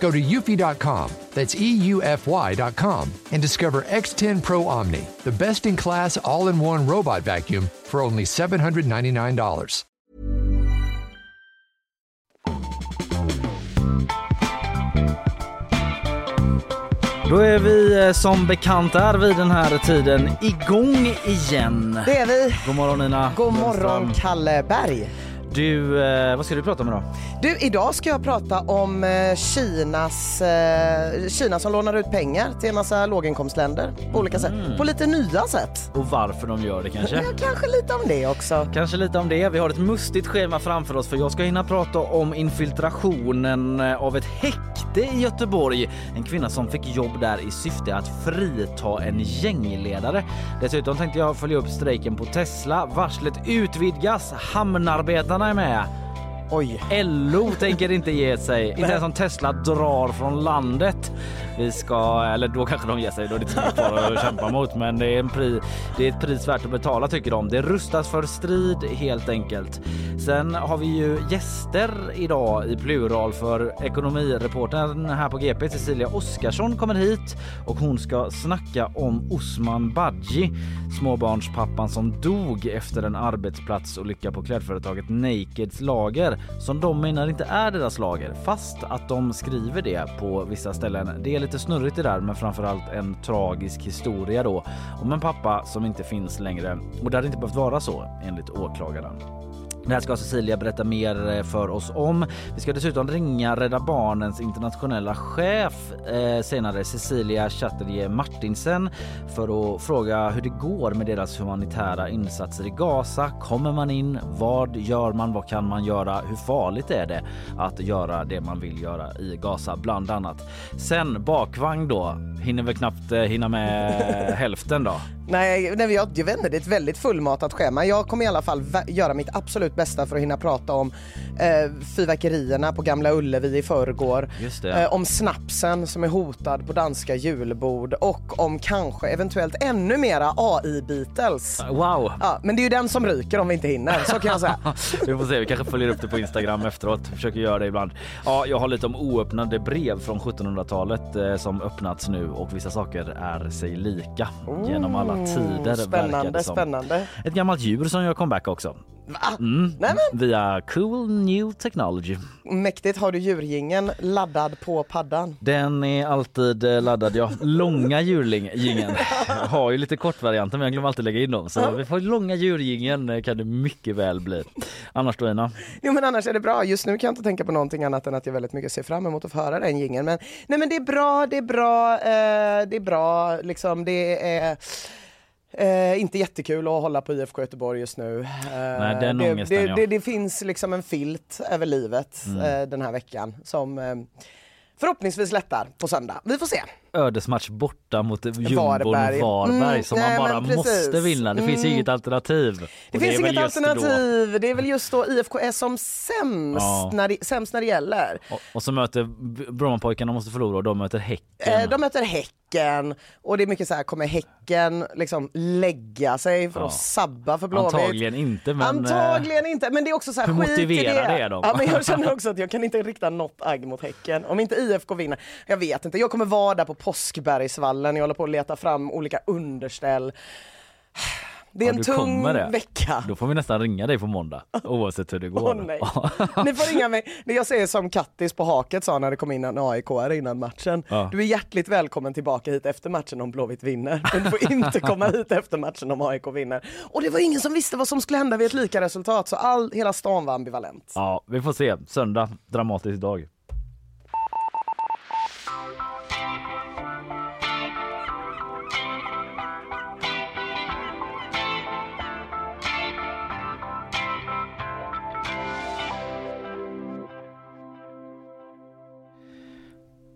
Go to eufy.com, that's E EUFY.com, and discover X10 Pro Omni, the best in class all in one robot vacuum for only $799. Då är vi eh, som bekant är vid den här tiden igång igen. Det är vi. God morgon Nina. God morgon Lundström. Kalle Berg. Du, eh, vad ska du prata om idag? Du, idag ska jag prata om eh, Kinas, eh, Kina som lånar ut pengar till en massa låginkomstländer på olika sätt. På lite nya sätt. Och varför de gör det kanske? Ja, kanske lite om det också. Kanske lite om det. Vi har ett mustigt schema framför oss för jag ska hinna prata om infiltrationen eh, av ett häkte i Göteborg. En kvinna som fick jobb där i syfte att frita en gängledare. Dessutom tänkte jag följa upp strejken på Tesla. Varslet utvidgas. Hamnarbetarna är med. Oj. LO tänker inte ge sig. Inte ens om Tesla drar från landet. Vi ska, eller då kanske de ger sig, då är det inte kvar att kämpa mot. Men det är, en pri, det är ett pris värt att betala tycker de. Det rustas för strid helt enkelt. Sen har vi ju gäster idag i plural för ekonomireportern här på GP, Cecilia Oskarsson kommer hit och hon ska snacka om Osman Badji, småbarnspappan som dog efter en arbetsplatsolycka på klädföretaget Nakeds lager som de menar inte är deras lager fast att de skriver det på vissa ställen. Det är lite snurrigt det där men framförallt en tragisk historia då om en pappa som inte finns längre och det hade inte behövt vara så enligt åklagaren. Det här ska Cecilia berätta mer eh, för oss om. Vi ska dessutom ringa Rädda Barnens internationella chef eh, senare, Cecilia Chatterjee Martinsen, för att fråga hur det går med deras humanitära insatser i Gaza. Kommer man in? Vad gör man? Vad kan man göra? Hur farligt är det att göra det man vill göra i Gaza, bland annat? Sen bakvagn då, hinner väl knappt eh, hinna med hälften då. Nej, nej jag, jag vet inte, det är ett väldigt fullmatat schema. Jag kommer i alla fall göra mitt absolut bästa för att hinna prata om eh, fyrverkerierna på Gamla Ullevi i förrgår. Eh, om snapsen som är hotad på danska julbord och om kanske eventuellt ännu mera AI-Beatles. Wow! Ja, men det är ju den som ryker om vi inte hinner, så kan jag säga. Vi får se, vi kanske följer upp det på Instagram efteråt. Försöker göra det ibland. Ja, jag har lite om oöppnade brev från 1700-talet eh, som öppnats nu och vissa saker är sig lika genom alla tider. Spännande, spännande. Ett gammalt djur som gör comeback också. Va? Mm. Nej, men. Via cool new technology. Mäktigt, har du djurgingen laddad på paddan? Den är alltid eh, laddad, ja. Långa djurgingen. Jag har ju lite kortvarianter men jag glömmer alltid lägga in dem. Så vi får långa djurgingen eh, kan det mycket väl bli. Annars då Ina? Jo men annars är det bra. Just nu kan jag inte tänka på någonting annat än att jag väldigt mycket ser fram emot att få höra den jingeln. Men nej men det är bra, det är bra, eh, det är bra liksom. Det är Eh, inte jättekul att hålla på IFK Göteborg just nu. Eh, Nej, den det, ångesten, det, ja. det, det finns liksom en filt över livet Mm. eh, den här veckan som eh, förhoppningsvis lättar på söndag. Vi får se. Ödesmatch borta mot jumbon Varberg. Varberg, Mm, som nej, man bara måste vinna. Det finns Mm. inget alternativ. Det Och finns inget just då- alternativ. Det är väl just då IFK är som sämst, Ja. när, det, sämst när det gäller. Och, och så möter Brommapojkarna måste förlora och de möter Häcken. Eh, de möter Häcken och det är mycket så här, kommer Häcken liksom lägga sig för Ja. att sabba för Blåvitt? Antagligen inte men... Antagligen inte, men det är också så här, hur i det. motiverade är de? Ja, men jag känner också att jag kan inte rikta något agg mot Häcken. Om inte IFK vinner, jag vet inte. Jag kommer vara där på Påskbergsvallen, jag håller på att leta fram olika underställ. Det är Ja, en tung vecka. Då får vi nästan ringa dig på måndag oavsett hur det går. Nej. Ni får ringa mig. Jag säger som Kattis på Haket sa när det kom in en aik innan matchen. Ja. Du är hjärtligt välkommen tillbaka hit efter matchen om Blåvitt vinner. Men du får inte komma hit efter matchen om AIK vinner. Och det var ingen som visste vad som skulle hända vid ett lika resultat så all, hela stan var ambivalent. Ja, vi får se. Söndag, dramatisk dag.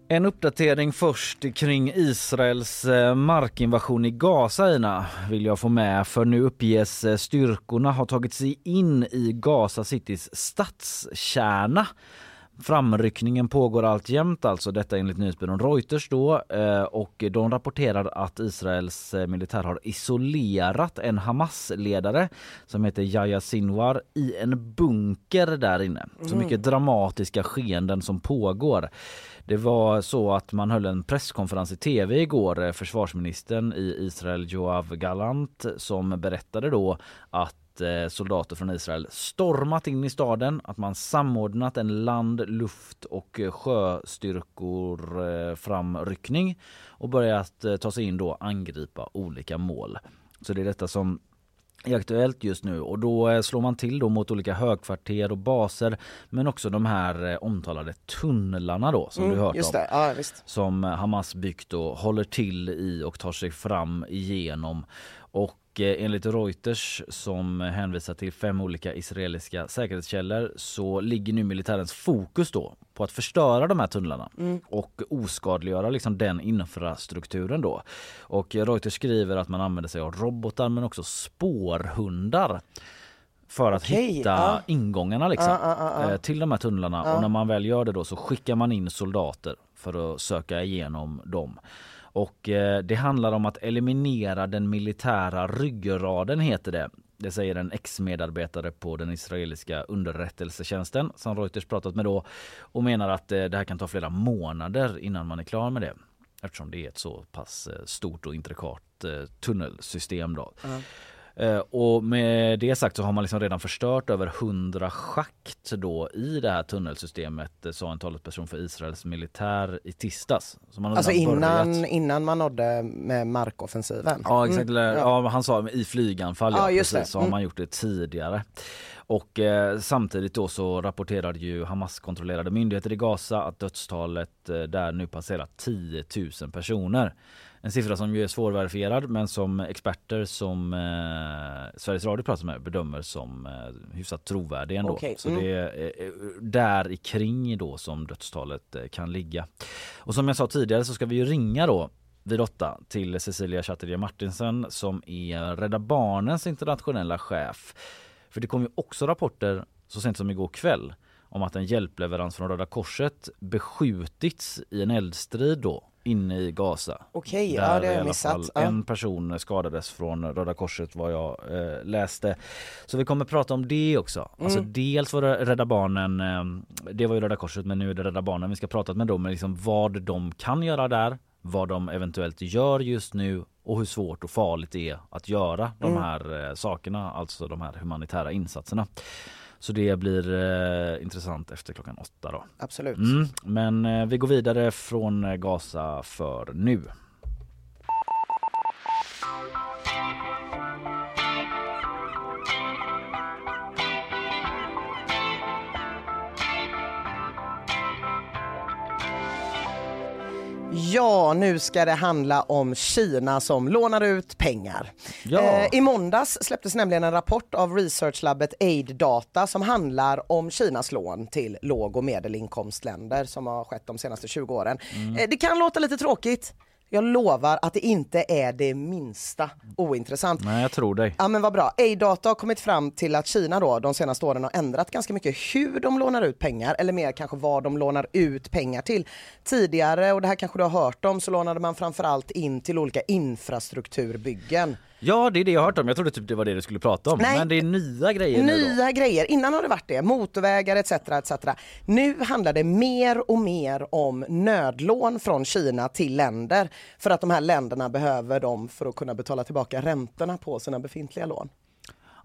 En uppdatering först kring Israels eh, markinvasion i Gaza Ina, vill jag få med för nu uppges eh, styrkorna ha tagit sig in i Gaza Citys stadskärna. Framryckningen pågår alltjämt, alltså detta enligt nyhetsbyrån Reuters då eh, och de rapporterar att Israels militär har isolerat en Hamas-ledare som heter Yahya Sinwar i en bunker där inne. Så mycket dramatiska skeenden som pågår. Det var så att man höll en presskonferens i tv igår, eh, försvarsministern i Israel Joav Gallant som berättade då att eh, soldater från Israel stormat in i staden, att man samordnat en land-, luft och eh, sjöstyrkor framryckning och börjat ta sig in då angripa olika mål. Så det är detta som är aktuellt just nu. Och då eh, slår man till då mot olika högkvarter och baser men också de här eh, omtalade tunnlarna då som du hört Mm, om. ja som Hamas byggt och håller till i och tar sig fram igenom. Och eh, enligt Reuters som hänvisar till fem olika israeliska säkerhetskällor så ligger nu militärens fokus då på att förstöra de här tunnlarna och oskadliggöra liksom den infrastrukturen då. Och Reuters skriver att man använder sig av robotar men också spårhundar för att Okej, hitta ja. ingångarna liksom, Ja, ja, ja, ja. eh, till de här tunnlarna och när man väl gör det då så skickar man in soldater för att söka igenom dem. Och eh, det handlar om att eliminera den militära ryggraden heter det. Det säger en ex-medarbetare på den israeliska underrättelsetjänsten som Reuters pratat med då och menar att eh, det här kan ta flera månader innan man är klar med det eftersom det är ett så pass eh, stort och intrikat tunnelsystem då. Eh, och med det sagt så har man liksom redan förstört över 100 schakt då i det här tunnelsystemet eh, sa en talesperson för Israels militär i tisdags. Alltså innan, börjat. innan man nådde med markoffensiven. Ja exakt, eller, ja. ja. han sa i flyganfall ja, Ja, precis, så har Mm. man gjort det tidigare. Och eh, samtidigt då så rapporterade ju Hamas-kontrollerade myndigheter i Gaza att dödstalet eh, där nu passerat 10 000 personer. En siffra som ju är svårverifierad men som experter som eh, Sveriges Radio pratar med bedömer som eh, hyfsat trovärdig ändå. Så mm. det är eh, där i kring då som dödstalet eh, kan ligga. Och som jag sa tidigare så ska vi ju ringa då vid åtta till Cecilia Chatterjee Martinsen som är Rädda Barnens internationella chef. För det kom ju också rapporter så sent som igår kväll om att en hjälpleverans från Röda Korset beskjutits i en eldstrid då inne i Gaza. Okej, ja Där det har jag missat. Ja. En person skadades från Röda Korset vad jag eh, läste. Så vi kommer prata om det också. Alltså Mm. dels var det Rädda Barnen, eh, det var ju Röda Korset men nu är det Rädda Barnen vi ska prata med då men liksom vad de kan göra där, vad de eventuellt gör just nu och hur svårt och farligt det är att göra de Mm. här eh, sakerna, alltså de här humanitära insatserna. Så det blir eh, intressant efter klockan åtta då. Absolut. Mm, men eh, vi går vidare från Gaza för nu. Ja, nu ska det handla om Kina som lånar ut pengar. Ja. Eh, I måndags släpptes nämligen en rapport av researchlabbet Aid Data som handlar om Kinas lån till låg och medelinkomstländer som har skett de senaste 20 åren. Eh, det kan låta lite tråkigt. Jag lovar att det inte är det minsta ointressant. Nej, jag tror dig. Ja men vad bra. A-data har kommit fram till att Kina då de senaste åren har ändrat ganska mycket hur de lånar ut pengar eller mer kanske vad de lånar ut pengar till. Tidigare, och det här kanske du har hört om, så lånade man framförallt in till olika infrastrukturbyggen. Ja, det är det jag har hört om. Jag trodde typ det var det du skulle prata om. Nej. Men det är nya grejer. Nya grejer, innan har det varit det, motorvägar etc. etc. Nu handlar det mer och mer om nödlån från Kina till länder för att de här länderna behöver dem för att kunna betala tillbaka räntorna på sina befintliga lån.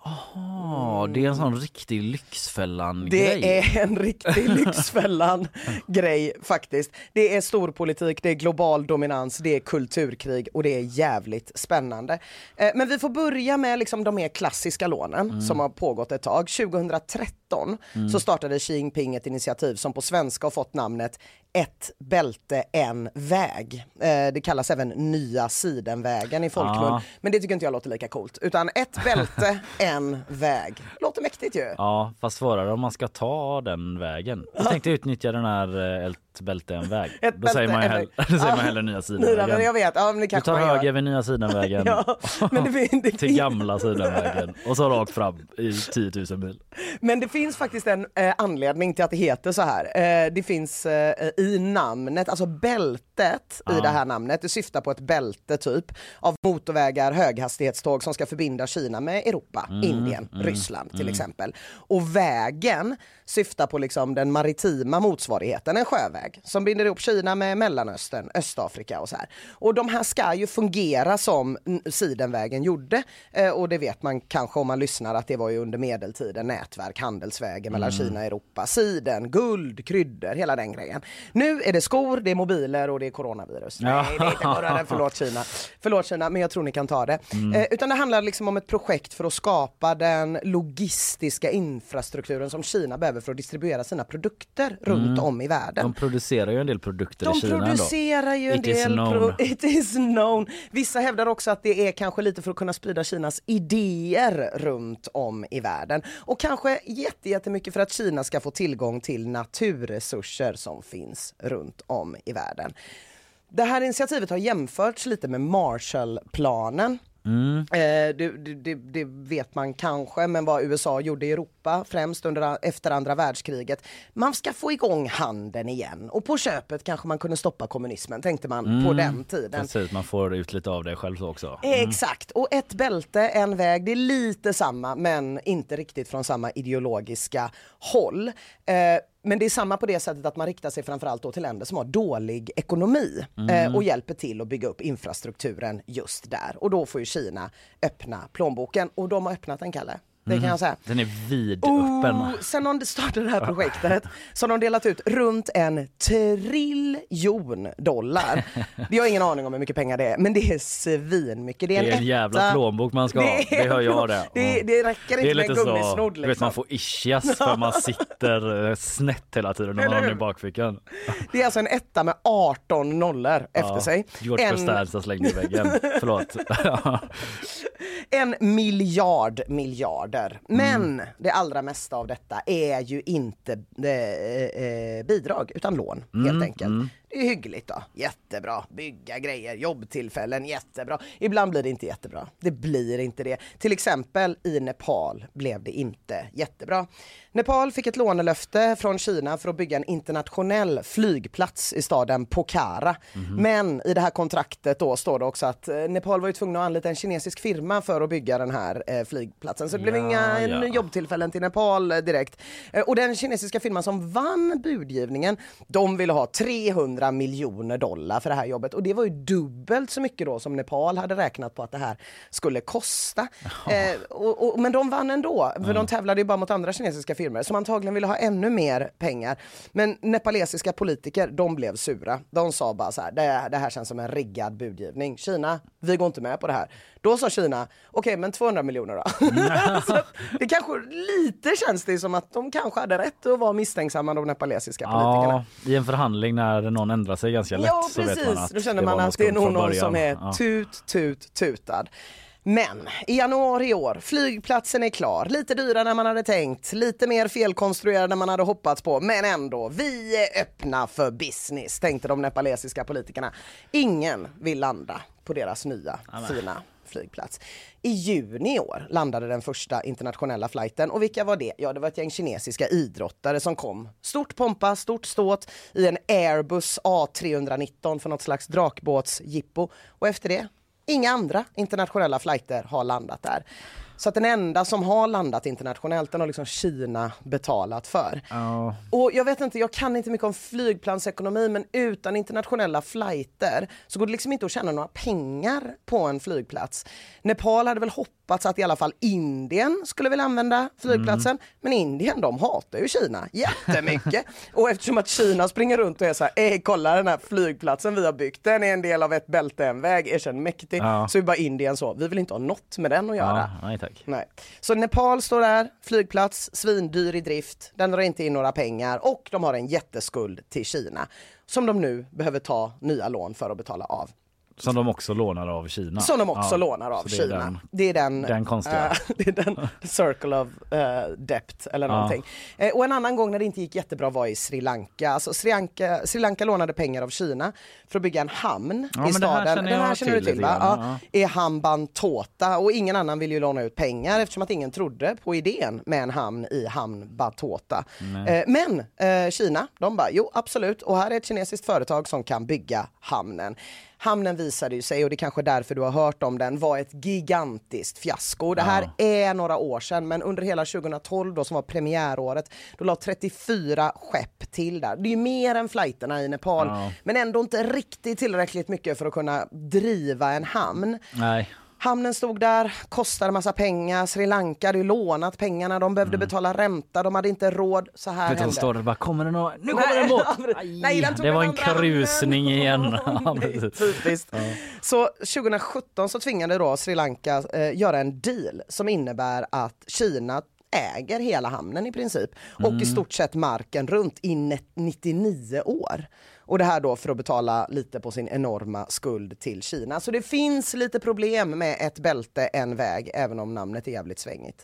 Ja, det är en sån riktig Lyxfällan-grej. Det är en riktig Lyxfällan-grej faktiskt. Det är storpolitik, det är global dominans, det är kulturkrig och det är jävligt spännande. Eh, Men vi får börja med liksom de mer klassiska lånen som har pågått ett tag. 2013 så startade Xi Jinping ett initiativ som på svenska har fått namnet ett bälte, en väg. Eh, det kallas även Nya Sidenvägen i folkmun. Ja. Men det tycker inte jag låter lika coolt. Utan ett bälte, en väg. Låter mäktigt ju. Ja, fast svårare om man ska ta den vägen. Jag tänkte utnyttja den här eh, ett bälte en väg. Ett Då bälte, säger man, ju hell- då säger man hellre nya sidenvägen. jag vet, ja, men det Du kanske tar man gör. höger vid nya sidenvägen Ja, men det, fin- det till fin- gamla sidenvägen och så rakt fram i 10 000 mil. Men det finns faktiskt en eh, anledning till att det heter så här. Eh, det finns eh, i namnet, alltså bältet i det här namnet, det syftar på ett bälte typ av motorvägar, höghastighetståg som ska förbinda Kina med Europa, Indien, Ryssland till exempel. Och vägen syftar på liksom den maritima motsvarigheten, en sjöväg som binder ihop Kina med Mellanöstern, Östafrika och så här. Och de här ska ju fungera som mm, Sidenvägen gjorde eh, och det vet man kanske om man lyssnar att det var ju under medeltiden nätverk, handelsvägen mellan Kina och Europa, siden, guld, kryddor, hela den grejen. Nu är det skor, det är mobiler och det är coronavirus. Nej, det är inte corona, förlåt Kina. Förlåt Kina, men jag tror ni kan ta det. Eh, utan det handlar liksom om ett projekt för att skapa den logistiska infrastrukturen som Kina behöver för att distribuera sina produkter runt om i världen. De producerar ju en del produkter De i Kina ändå. producerar ju en It del. Pro- it is known. Vissa hävdar också att det är kanske lite för att kunna sprida Kinas idéer runt om i världen. Och kanske jätte- jättemycket för att Kina ska få tillgång till naturresurser som finns runt om i världen. Det här initiativet har jämförts lite med Marshallplanen. Mm. Eh, det, det, det, vet man kanske, men vad USA gjorde i Europa främst under, efter andra världskriget. Man ska få igång handeln igen och på köpet kanske man kunde stoppa kommunismen tänkte man Mm. på den tiden. Precis, man får ut lite av det själv så också. Exakt, och ett bälte, en väg, det är lite samma men inte riktigt från samma ideologiska håll. Eh, men det är samma på det sättet att man riktar sig framförallt då till länder som har dålig ekonomi eh, och hjälper till att bygga upp infrastrukturen just där. Och då får ju Kina öppna plånboken och de har öppnat den Kalle. Det kan jag säga. Den är vidöppen. Oh, sen de startade det här projektet så har de delat ut runt en triljon dollar. Vi har ingen aning om hur mycket pengar det är men det är svinmycket. Det är en, Det är en jävla plånbok man ska ha. Det hör jag det. Det, Ja. det räcker Det inte med en gummisnodd du vet liksom. man får ischias för man sitter eh, snett hela tiden när man har den i bakfickan. Det är alltså en etta med 18 nollor efter sig. George En, Costanza slängde i väggen. Förlåt. en miljard miljarder. Men Mm. det allra mesta av detta är ju inte eh, eh, bidrag utan lån Mm, helt enkelt. Det är hyggligt då, jättebra. Bygga grejer, jobbtillfällen, jättebra. Ibland blir det inte jättebra. Det blir inte det. Till exempel i Nepal blev det inte jättebra. Nepal fick ett lånelöfte från Kina för att bygga en internationell flygplats i staden Pokhara. Mhm. Men i det här kontraktet då står det också att eh, Nepal var ju tvungna att anlita en kinesisk firma för att bygga den här eh, flygplatsen. Så det blev Ja, inga ja. jobbtillfällen till Nepal eh, direkt. Eh, och den kinesiska firman som vann budgivningen, de ville ha 300 miljoner dollar för det här jobbet. Och det var ju dubbelt så mycket då som Nepal hade räknat på att det här skulle kosta. Eh, och, och, men de vann ändå, för de tävlade ju bara mot andra kinesiska firmor som antagligen ville ha ännu mer pengar. Men nepalesiska politiker, de blev sura. De sa bara så här, det, här- det här känns som en riggad budgivning. Kina, vi går inte med på det här. Då sa Kina, okej men 200 miljoner då. så det kanske, lite känns det som att de kanske hade rätt att vara misstänksamma de nepalesiska politikerna. Ja, i en förhandling när någon ändrar sig ganska lätt Ja så precis, man att då känner man att det är nog någon som är Ja. tut, tut, tutad. Men i januari i år, flygplatsen är klar. Lite dyrare än man hade tänkt, lite mer felkonstruerad än man hade hoppats på. Men ändå, vi är öppna för business, tänkte de nepalesiska politikerna. Ingen vill landa på deras nya fina flygplats. I juni i år landade den första internationella flighten och vilka var det? Ja, det var ett gäng kinesiska idrottare som kom. Stort pompa, stort ståt i en Airbus A319 för något slags drakbåtsjippo och efter det Inga andra internationella flighter har landat där. Så att den enda som har landat internationellt den har liksom Kina betalat för. Ja. Och jag vet inte, jag kan inte mycket om flygplansekonomi men utan internationella flighter så går det liksom inte att tjäna några pengar på en flygplats. Nepal hade väl hoppats att i alla fall Indien skulle vilja använda flygplatsen men Indien de hatar ju Kina jättemycket. och eftersom att Kina springer runt och är så här, Ey, kolla den här flygplatsen vi har byggt, den är en del av ett bälte, en väg, erkänn mäktig. Ja. Så är bara Indien så, vi vill inte ha något med den att göra. Nej tack. Nej. Så Nepal står där, flygplats, svindyr i drift, den drar inte in några pengar och de har en jätteskuld till Kina som de nu behöver ta nya lån för att betala av. Som de också lånar av Kina. Som de också Ja, lånar av det är Kina. den- det är den, den konstiga. eh, det är den circle of eh, debt eller någonting. Eh, och en annan gång när det inte gick jättebra var i Sri Lanka. Alltså Sri Lanka, Sri Lanka lånade pengar av Kina för att bygga en hamn Ja, i här staden. Den här känner du till till va? Ja, är Hambantota och ingen annan vill ju låna ut pengar eftersom att ingen trodde på idén med en hamn i Hambantota. Men Kina, de bara jo absolut och här är ett kinesiskt företag som kan bygga hamnen. Hamnen visade ju sig, och det är kanske därför du har hört om den, var ett gigantiskt fiasko. Det här är några år sedan, men under hela 2012 då, som var premiäråret, då la 34 skepp till där. Det är ju mer än flighterna i Nepal, Ja. men ändå inte riktigt tillräckligt mycket för att kunna driva en hamn. Nej. Hamnen stod där, kostade massa pengar, Sri Lanka hade ju lånat pengarna, de behövde betala ränta, de hade inte råd. Så här de hände. står och bara, kommer det någon? Nu kommer en båt! ja, Aj, nej, det var en krusning handen. igen. Ja, Det. Typiskt. Så 2017 så tvingade då Sri Lanka eh, göra en deal som innebär att Kina äger hela hamnen i princip och i stort sett marken runt i ne- 99 år. Och det här då för att betala lite på sin enorma skuld till Kina. Så det finns lite problem med ett bälte, en väg, även om namnet är jävligt svängigt.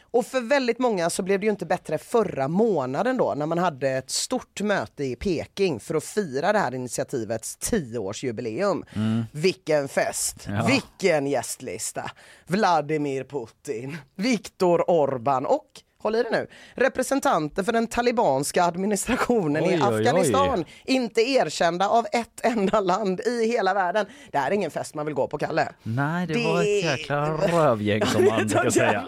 Och för väldigt många så blev det ju inte bättre förra månaden då när man hade ett stort möte i Peking för att fira det här initiativets 10-årsjubileum. Vilken fest! Ja. Vilken gästlista! Vladimir Putin, Viktor Orban och Håll i det nu. Representanter för den talibanska administrationen Oj, i oj, oj. Afghanistan. Inte erkända av ett enda land i hela världen. Det här är ingen fest man vill gå på, Kalle. Nej, det, Det- var ett jäkla rövgäng som man brukar säga.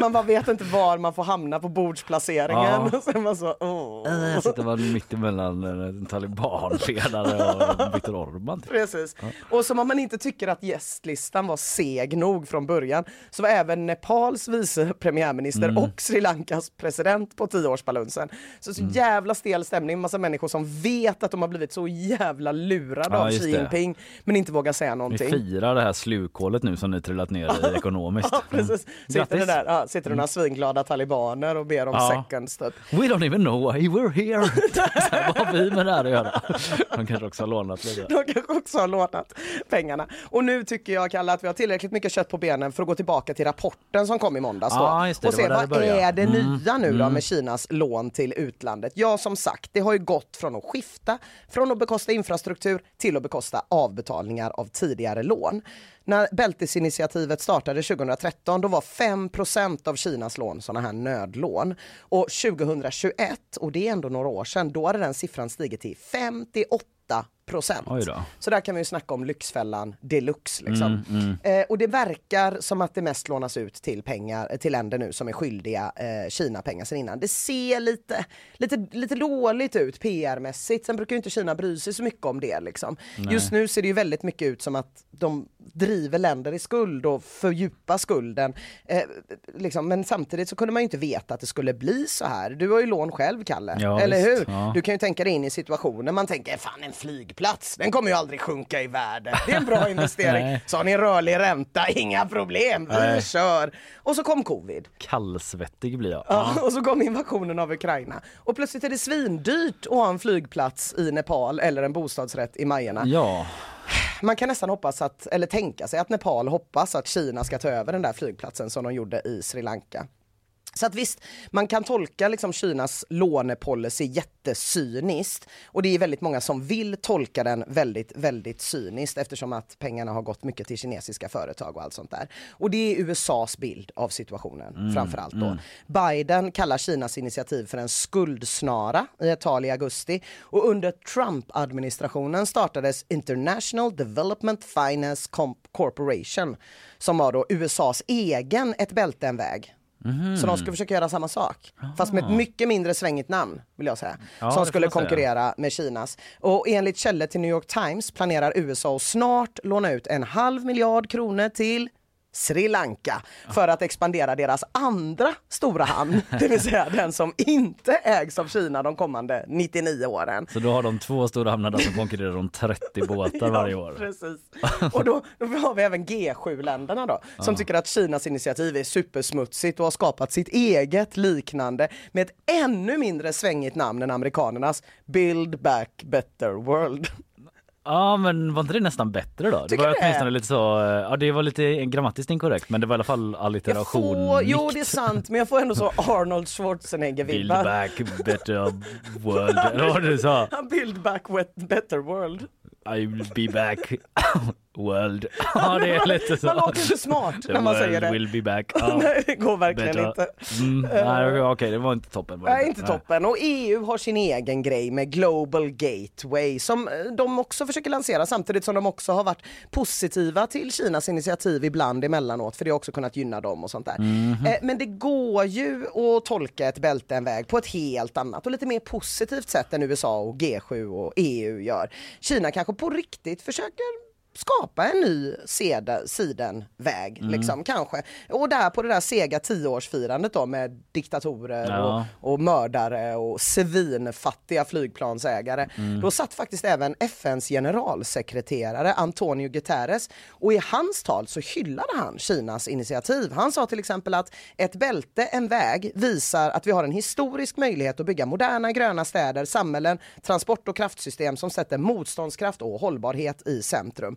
Man bara vet inte var man får hamna på bordsplaceringen. Ja. Och så man så. Äh, Jag sitter man mitt emellan en talibanledare och Viktor Orbán. typ. Precis. Och som om man inte tycker att gästlistan var seg nog från början så var även Nepals vice premiärminister Mm. och Sri Lankas president på tioårsbalansen. Så, så Mm. jävla stel stämning, massa människor som vet att de har blivit så jävla lurade Ja, av Xi. Jinping men inte vågar säga Vi någonting. firar det här slukhålet nu som ni trillat ner i ekonomiskt. Ja, precis. Sitter, Grattis. det där, ja, sitter det några svinglada talibaner och ber om Ja. seconds typ. We don't even know why we're here. Här, Vad har vi med det här att göra? De kanske också har lånat lite. De kanske också har lånat pengarna. Och nu tycker jag, Kalle, att vi har tillräckligt mycket kött på benen för att gå tillbaka till rapporten som kom i måndags. Då. Ja, det, och se vad det är det Mm, nya nu då med Kinas lån till utlandet? Ja, som sagt, det har ju gått från att skifta från att bekosta infrastruktur till att bekosta avbetalningar av tidigare lån. När bältesinitiativet startade 2013 då var 5% av Kinas lån sådana här nödlån. Och 2021, och det är ändå några år sedan, då hade den siffran stigit till 58 procent. Så där kan vi ju snacka om Lyxfällan deluxe. Liksom. Mm, Eh, och det verkar som att det mest lånas ut till pengar till länder nu som är skyldiga eh, Kina pengar sen innan. Det ser lite, lite, lite dåligt ut PR-mässigt. Sen brukar ju inte Kina bry sig så mycket om det. Liksom. Just nu ser det ju väldigt mycket ut som att de driver länder i skuld och fördjupar skulden. Eh, liksom. Men samtidigt så kunde man ju inte veta att det skulle bli så här. Du har ju lån själv, Kalle. Ja, Eller visst. hur? Ja. Du kan ju tänka dig in i situationen. Man tänker, fan en flygplats, den kommer ju aldrig sjunka i värde. Det är en bra investering. Så har ni rörlig ränta, inga problem, vi Nej. kör. Och så kom covid. Kallsvettig blir jag. Ja. Och så kom invasionen av Ukraina. Och plötsligt är det svindyrt att ha en flygplats i Nepal eller en bostadsrätt i Majerna. Ja, Man kan nästan hoppas att, eller tänka sig att Nepal hoppas att Kina ska ta över den där flygplatsen som de gjorde i Sri Lanka. Så att visst, man kan tolka liksom Kinas lånepolicy jättecyniskt och det är väldigt många som vill tolka den väldigt, väldigt cyniskt eftersom att pengarna har gått mycket till kinesiska företag och allt sånt där. Och det är USAs bild av situationen mm, framförallt då. Mm. Biden kallar Kinas initiativ för en skuldsnara i ett tal i augusti och under Trump-administrationen startades International Development Finance Corporation som var då USAs egen ett bälte en väg Mm. Så de skulle försöka göra samma sak. Aha. Fast med ett mycket mindre svängigt namn vill jag säga. Ja, som skulle konkurrera säga. med Kinas. Och enligt källor till New York Times planerar USA att snart låna ut en halv miljard kronor till Sri Lanka för att expandera deras andra stora hamn, det vill säga den som inte ägs av Kina de kommande 99 åren. Så då har de två stora hamnar där som konkurrerar om 30 båtar varje år. precis. Och då, då har vi även G7-länderna då, som ja. tycker att Kinas initiativ är supersmutsigt och har skapat sitt eget liknande med ett ännu mindre svängigt namn än amerikanernas Build Back Better World. Ja men var inte det nästan bättre då? Tycker det var åtminstone lite så, ja det var lite grammatiskt inkorrekt men det var i alla fall allitteration. Får, jo det är sant men jag får ändå så Arnold Schwarzenegger vibbar. Build back better world, eller vad du sa? Build back better world. I will be back world. Ja det är lite så. Man låter så smart när man säger det. will be back. Ja. nej det går verkligen Better. inte. Mm. Nej okej okay, det var inte toppen. Var nej inte toppen och EU har sin egen grej med Global Gateway som eh, de också försöker lansera samtidigt som de också har varit positiva till Kinas initiativ ibland emellanåt för det har också kunnat gynna dem och sånt där. Mm -hmm. Men det går ju att tolka ett bälte en väg på ett helt annat och lite mer positivt sätt än USA och G7 och EU gör. Kina kanske på riktigt försöker skapa en ny sidenväg, mm. liksom kanske. Och där på det där sega tioårsfirandet då med diktatorer ja. och, och mördare och svinfattiga flygplansägare. Mm. Då satt faktiskt även FNs generalsekreterare Antonio Guterres och i hans tal så hyllade han Kinas initiativ. Han sa till exempel att ett bälte, en väg visar att vi har en historisk möjlighet att bygga moderna gröna städer, samhällen, transport och kraftsystem som sätter motståndskraft och hållbarhet i centrum.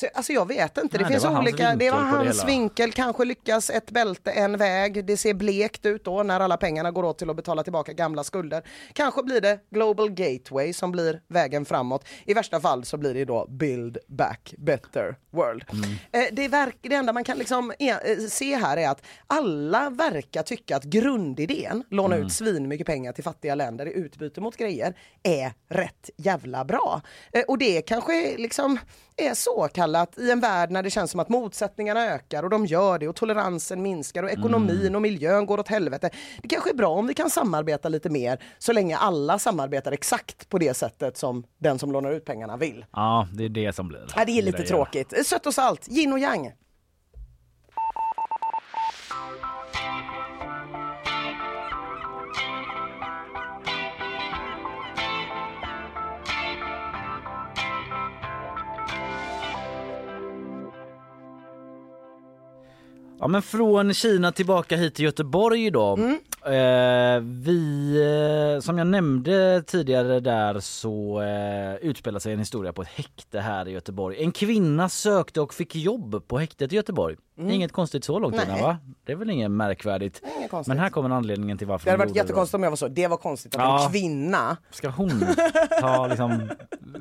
Så, alltså jag vet inte, det Nej, finns det olika, det var hans det vinkel, kanske lyckas ett bälte en väg, det ser blekt ut då när alla pengarna går åt till att betala tillbaka gamla skulder. Kanske blir det Global Gateway som blir vägen framåt. I värsta fall så blir det då Build Back Better World. Mm. Eh, det, verk, det enda man kan liksom e se här är att alla verkar tycka att grundidén, låna mm. ut svin mycket pengar till fattiga länder i utbyte mot grejer, är rätt jävla bra. Eh, och det kanske liksom är så kallat i en värld när det känns som att motsättningarna ökar och de gör det och toleransen minskar och ekonomin mm. och miljön går åt helvete. Det kanske är bra om vi kan samarbeta lite mer så länge alla samarbetar exakt på det sättet som den som lånar ut pengarna vill. Ja, det är det som blir. Ja, det är lite tråkigt. Sött och salt, yin och yang. Ja men från Kina tillbaka hit till Göteborg då. Mm. Eh, vi, eh, som jag nämnde tidigare där så eh, utspelar sig en historia på ett häkte här i Göteborg. En kvinna sökte och fick jobb på häktet i Göteborg. Mm. Inget konstigt så långt innan va? Det är väl inget märkvärdigt. Inget Men här kommer anledningen till varför Det hade varit jättekonstigt om jag var så. Det var konstigt att ja. en kvinna... Ska hon ta liksom,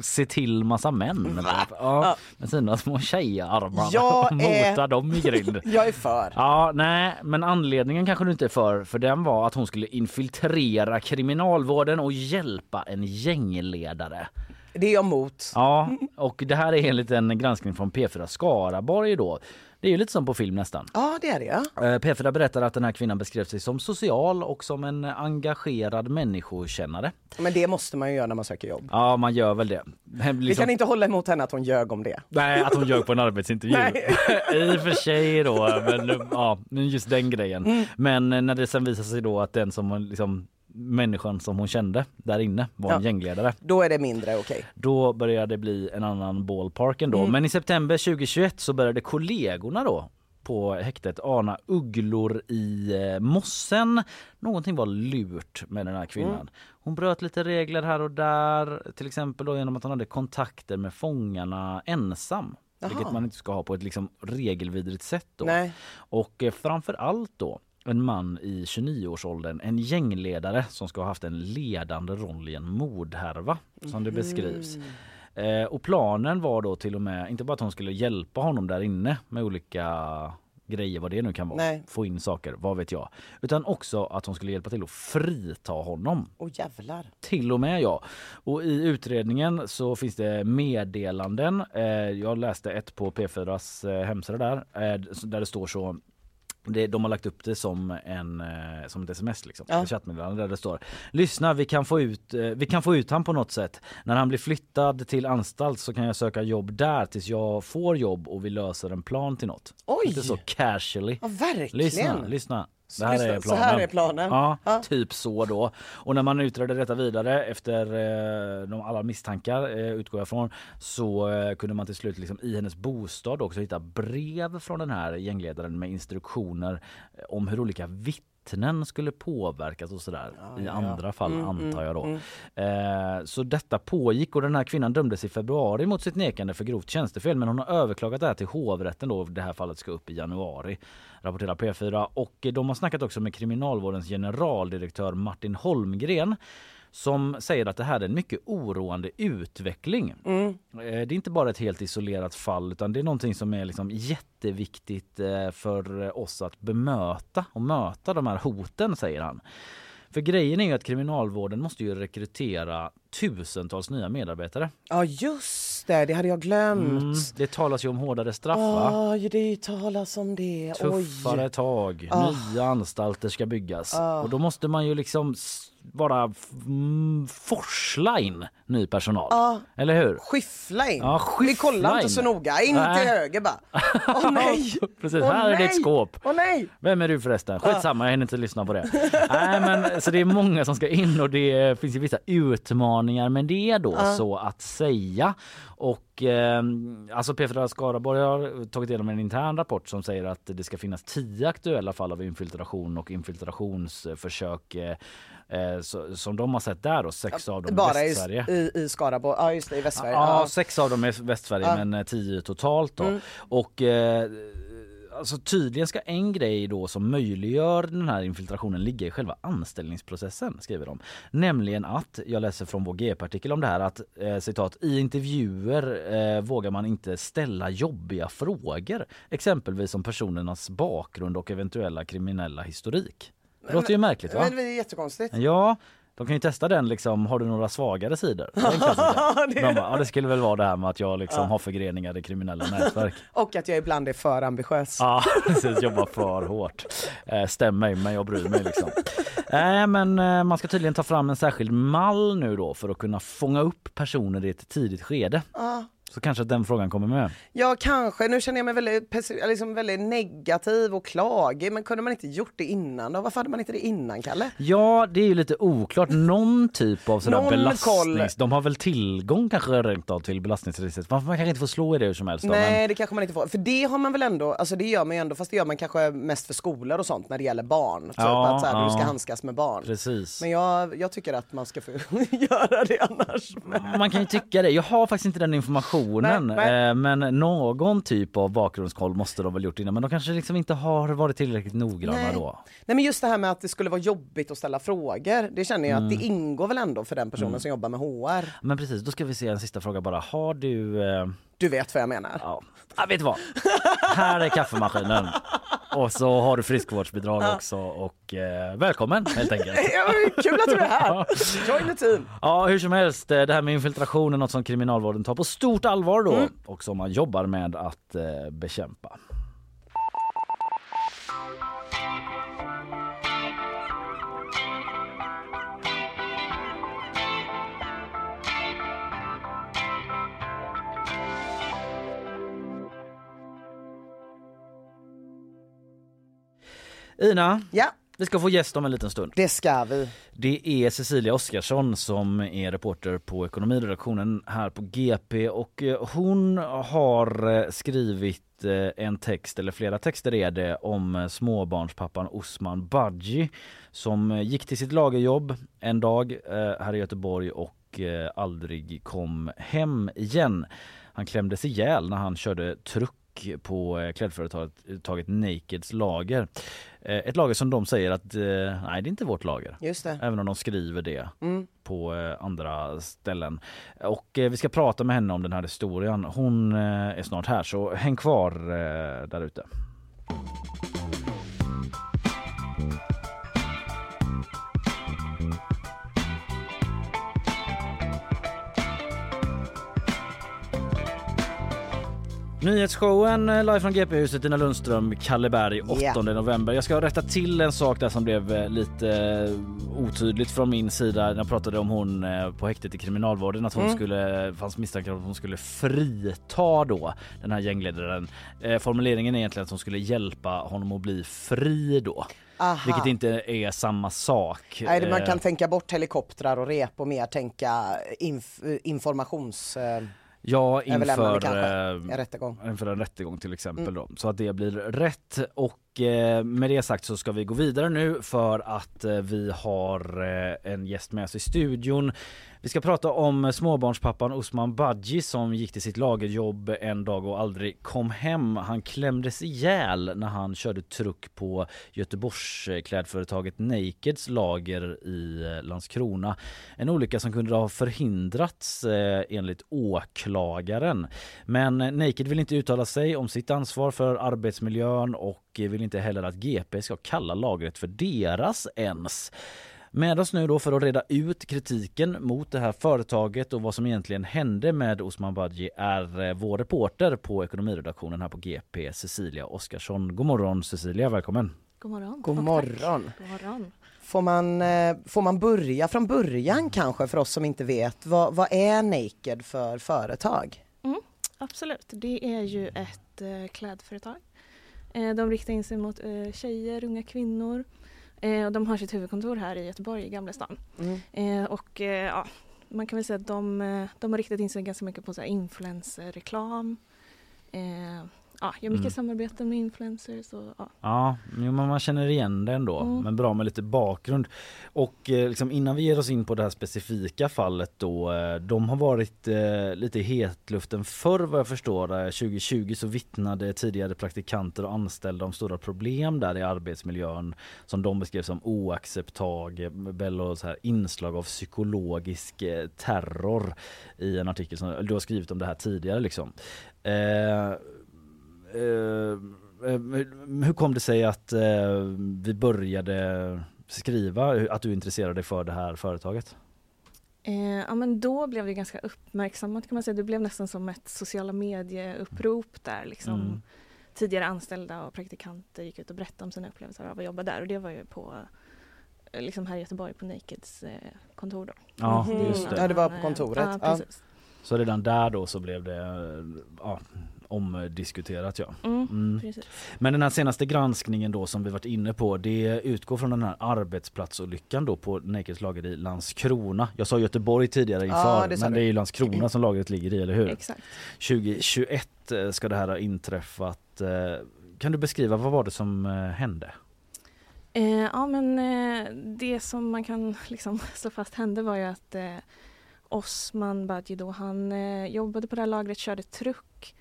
se till massa män? Ja. ja. Med sina små tjejarmar. Jag Mota är... dem i grind. jag är för. Ja, nej, men anledningen kanske du inte är för. För den var att hon skulle infiltrera kriminalvården och hjälpa en gängledare. Det är jag emot. Ja, och det här är enligt en granskning från P4 Skaraborg då. Det är ju lite som på film nästan. Ja det är det ja. Eh, P4 berättar att den här kvinnan beskrev sig som social och som en engagerad människokännare. Men det måste man ju göra när man söker jobb. Ja man gör väl det. Liksom... Vi kan inte hålla emot henne att hon ljög om det. Nej att hon ljög på en arbetsintervju. I och för sig då men ja just den grejen. Mm. Men när det sen visar sig då att den som liksom människan som hon kände där inne var en gängledare. Då är det mindre okej. Okay. Då började det bli en annan ballpark ändå. Mm. Men i september 2021 så började kollegorna då på häktet ana ugglor i eh, mossen. Någonting var lurt med den här kvinnan. Mm. Hon bröt lite regler här och där, till exempel då genom att hon hade kontakter med fångarna ensam. Jaha. Vilket man inte ska ha på ett liksom regelvidrigt sätt. Då. Nej. Och eh, framför allt då en man i 29-årsåldern, en gängledare som ska ha haft en ledande roll i en mordhärva som det beskrivs. Eh, och planen var då till och med, inte bara att hon skulle hjälpa honom där inne med olika grejer, vad det nu kan vara, Nej. få in saker, vad vet jag. Utan också att hon skulle hjälpa till att frita honom. Åh jävlar. Till och med ja. Och i utredningen så finns det meddelanden. Eh, jag läste ett på P4s eh, hemsida där, eh, där det står så det, de har lagt upp det som, en, eh, som ett sms liksom, Ja. ett chattmeddelande där det står Lyssna vi kan, få ut, eh, vi kan få ut han på något sätt. När han blir flyttad till anstalt så kan jag söka jobb där tills jag får jobb och vi löser en plan till något. Oj! Inte så casually. Ja verkligen. Lyssna, lyssna. Det här är så planen. här är planen. Ja, Ja. typ så då. Och när man utredde detta vidare efter eh, de alla misstankar eh, utgår jag från så eh, kunde man till slut liksom, i hennes bostad också hitta brev från den här gängledaren med instruktioner eh, om hur olika vittnen skulle påverkas och sådär. I andra fall Mm, antar jag då. Eh, så detta pågick och den här kvinnan dömdes i februari mot sitt nekande för grovt tjänstefel men hon har överklagat det här till hovrätten då. Det här fallet ska upp i januari rapporterar P4 och de har snackat också med kriminalvårdens generaldirektör Martin Holmgren som säger att det här är en mycket oroande utveckling. Mm. Eh, Det är inte bara ett helt isolerat fall utan det är någonting som är liksom jätteviktigt eh, för oss att bemöta och möta de här hoten säger han. För grejen är ju att kriminalvården måste ju rekrytera tusentals nya medarbetare. Ja just det, det hade jag glömt. Mm, det talas ju om hårdare straff va? Oj, det talas om det. tuffare Oj. tag, Ah. nya anstalter ska byggas. Och då måste man ju liksom bara mm, forsla in ny personal. Ja. Eller hur? Skyffla in. Ja, Vi skyffla kollar inte in. så noga. In Nej. till höger bara. Åh nej! Precis, Åh, här är nej! ditt skåp. Åh nej! Vem är du förresten? Skitsamma, jag hinner inte lyssna på det. Nej, men, så det är många som ska in och det finns ju vissa utmaningar med det då så att säga. Och eh, alltså P4 Skaraborg har tagit igenom en intern rapport som säger att det ska finnas tio aktuella fall av infiltration och infiltrationsförsök eh, eh, så, som de har sett där och sex av dem i Bara i, Västsverige. i, i Skaraborg. Ja just det, i Västsverige. Ja, Ja. sex av dem är Västsverige Ja. Mm. men eh, tio totalt då. Och eh, alltså tydligen ska en grej då som möjliggör den här infiltrationen ligga i själva anställningsprocessen skriver de. Nämligen att, jag läser från vår GP-artikel om det här att eh, citat i intervjuer eh, vågar man inte ställa jobbiga frågor. Exempelvis om personernas bakgrund och eventuella kriminella historik. Det låter ju märkligt va? Men det är jättekonstigt. Ja, de kan ju testa den liksom, har du några svagare sidor? Det klassiker. De bara, ja det skulle väl vara det här med att jag liksom har förgreningar i kriminella nätverk. Och att jag ibland är för ambitiös. Ja precis, jobbar för hårt. Eh, stäm mig men jag bryr mig liksom. Nej men eh, man ska tydligen ta fram en särskild mall nu då för att kunna fånga upp personer i ett tidigt skede. Så kanske den frågan kommer med. Ja kanske, nu känner jag mig väldigt, liksom väldigt negativ och klagig men kunde man inte gjort det innan då? Varför hade man inte det innan Kalle? Ja det är ju lite oklart, någon typ av sådär Någon belastnings... koll. De har väl tillgång kanske rent av till belastningsregistret. Man man kanske inte får slå i det hur som helst. Då, men... Nej det kanske man inte får, för det har man väl ändå, alltså det gör man ju ändå fast det gör man kanske mest för skolor och sånt när det gäller barn. Typ Ja, att så här, du ska ja. handskas med barn. Precis. Men jag, jag tycker att man ska få göra det annars. Man kan ju tycka det. Jag har faktiskt inte den informationen. Nej, nej. eh, Men någon typ av bakgrundskoll måste de väl gjort innan. Men de kanske liksom inte har varit tillräckligt noggranna Nej. då. Nej men just det här med att det skulle vara jobbigt att ställa frågor. Det känner jag att Mm. det ingår väl ändå för den personen som jobbar med HR. Men precis, då ska vi se en sista fråga bara. Har du... Du vet vad jag menar. ja, ah, vet du vad? Här är kaffemaskinen. Och så har du friskvårdsbidrag också och eh, välkommen helt enkelt. Ja, kul att du är här! Join the team! Ja, hur som helst, eh, det här med infiltration är något som kriminalvården tar på stort allvar då Mm. och som man jobbar med att eh, bekämpa. Ina, Ja, vi ska få gäst om en liten stund. det ska vi. Det är Cecilia Oskarsson som är reporter på ekonomiredaktionen här på GP och eh, hon har eh, skrivit eh, en text, eller flera texter är det, om småbarnspappan Osman Badji som gick till sitt lagerjobb en dag här i Göteborg och aldrig kom hem igen. Han klämdes ihjäl när han körde truck på eh, klädföretaget Nakeds lager. Eh, ett lager som de säger att eh, nej det är inte vårt lager. Just det. Även om de skriver det Mm. på eh, andra ställen. Och eh, vi ska prata med henne om den här historien. Hon eh, är snart här så häng kvar eh, där ute. Nyhetsshowen eh, live från GP-huset, Tina Lundström, Kalle Berg, 8 Ja. november. Jag ska rätta till en sak där som blev eh, lite eh, otydligt från min sida när jag pratade om hon på häktet i kriminalvården att hon Mm. skulle, fanns misstankar om att hon skulle frita då den här gängledaren. Formuleringen är egentligen att hon skulle hjälpa honom att bli fri då. Aha. Vilket inte är samma sak. Nej, man kan tänka bort helikoptrar och rep och mer tänka inf- informations... Ja, inför, kanske, eh, en rättegång. inför en rättegång till exempel Mm. då. Så att det blir rätt och Eh, med det sagt så ska vi gå vidare nu för att eh, vi har eh, en gäst med oss i studion. Vi ska prata om småbarnspappan Osman Badji som gick till sitt lagerjobb en dag och aldrig kom hem. Han klämdes ihjäl när han körde truck på Göteborgs klädföretaget Nakeds lager i Landskrona. En olycka som kunde ha förhindrats enligt åklagaren. Men Naked vill inte uttala sig om sitt ansvar för arbetsmiljön och vill inte heller att GP ska kalla lagret för deras ens. Med oss nu då för att reda ut kritiken mot det här företaget och vad som egentligen hände med Osman Badji är eh, vår reporter på ekonomiredaktionen här på GP, Cecilia Oskarsson. God morgon Cecilia, välkommen! God morgon. God morgon. God morgon. Får man, eh, får man börja från början kanske för oss som inte vet? Vad, vad är Naked för företag? Absolut, det är ju ett eh, klädföretag. Eh, de riktar in sig mot eh, tjejer, unga kvinnor. Eh, och de har sitt huvudkontor här i Göteborg, i Gamla stan. Mm. Och ja, man kan väl säga att de, de har riktat in sig ganska mycket på influencerreklam. Eh, ja, gör mycket Mm. samarbeten med influencers. Och, ja. Ja, men man känner igen det ändå, Mm. men bra med lite bakgrund. Och eh, liksom, innan vi ger oss in på det här specifika fallet då, eh, de har varit eh, lite i hetluften förr vad jag förstår. Eh, 2020 så vittnade tidigare praktikanter och anställda om stora problem där i arbetsmiljön som de beskrev som oacceptabel och så här inslag av psykologisk eh, terror i en artikel som du har skrivit om det här tidigare liksom. Eh, eh, eh, hur kom det sig att eh, vi började skriva att du intresserade dig för det här företaget? Eh, ja men då blev det ganska uppmärksammat kan man säga. Det blev nästan som ett sociala medieupprop där liksom. Mm. Tidigare anställda och praktikanter gick ut och berättade om sina upplevelser av att jobba där och det var ju på eh, liksom här i Göteborg på Nakeds eh, kontor då. Ja, Mhm. just det. Ja, det var på Eh, kontoret. Ja, Ja. precis. Så redan där då så blev det eh, ja, omdiskuterat ja. Mm, Mm. Men den här senaste granskningen då som vi varit inne på det utgår från den här arbetsplatsolyckan då på Nakeds lager i Landskrona. Jag sa Göteborg tidigare inför det sa men det är ju Landskrona som lagret ligger i, eller hur? Exakt. 2021 eh, ska det här ha inträffat. Eh, Kan du beskriva vad var det som eh, hände? Eh, ja men eh, det som man kan liksom slå fast hände var ju att eh, Osman Badji då han jobbade på det här lagret, körde truck.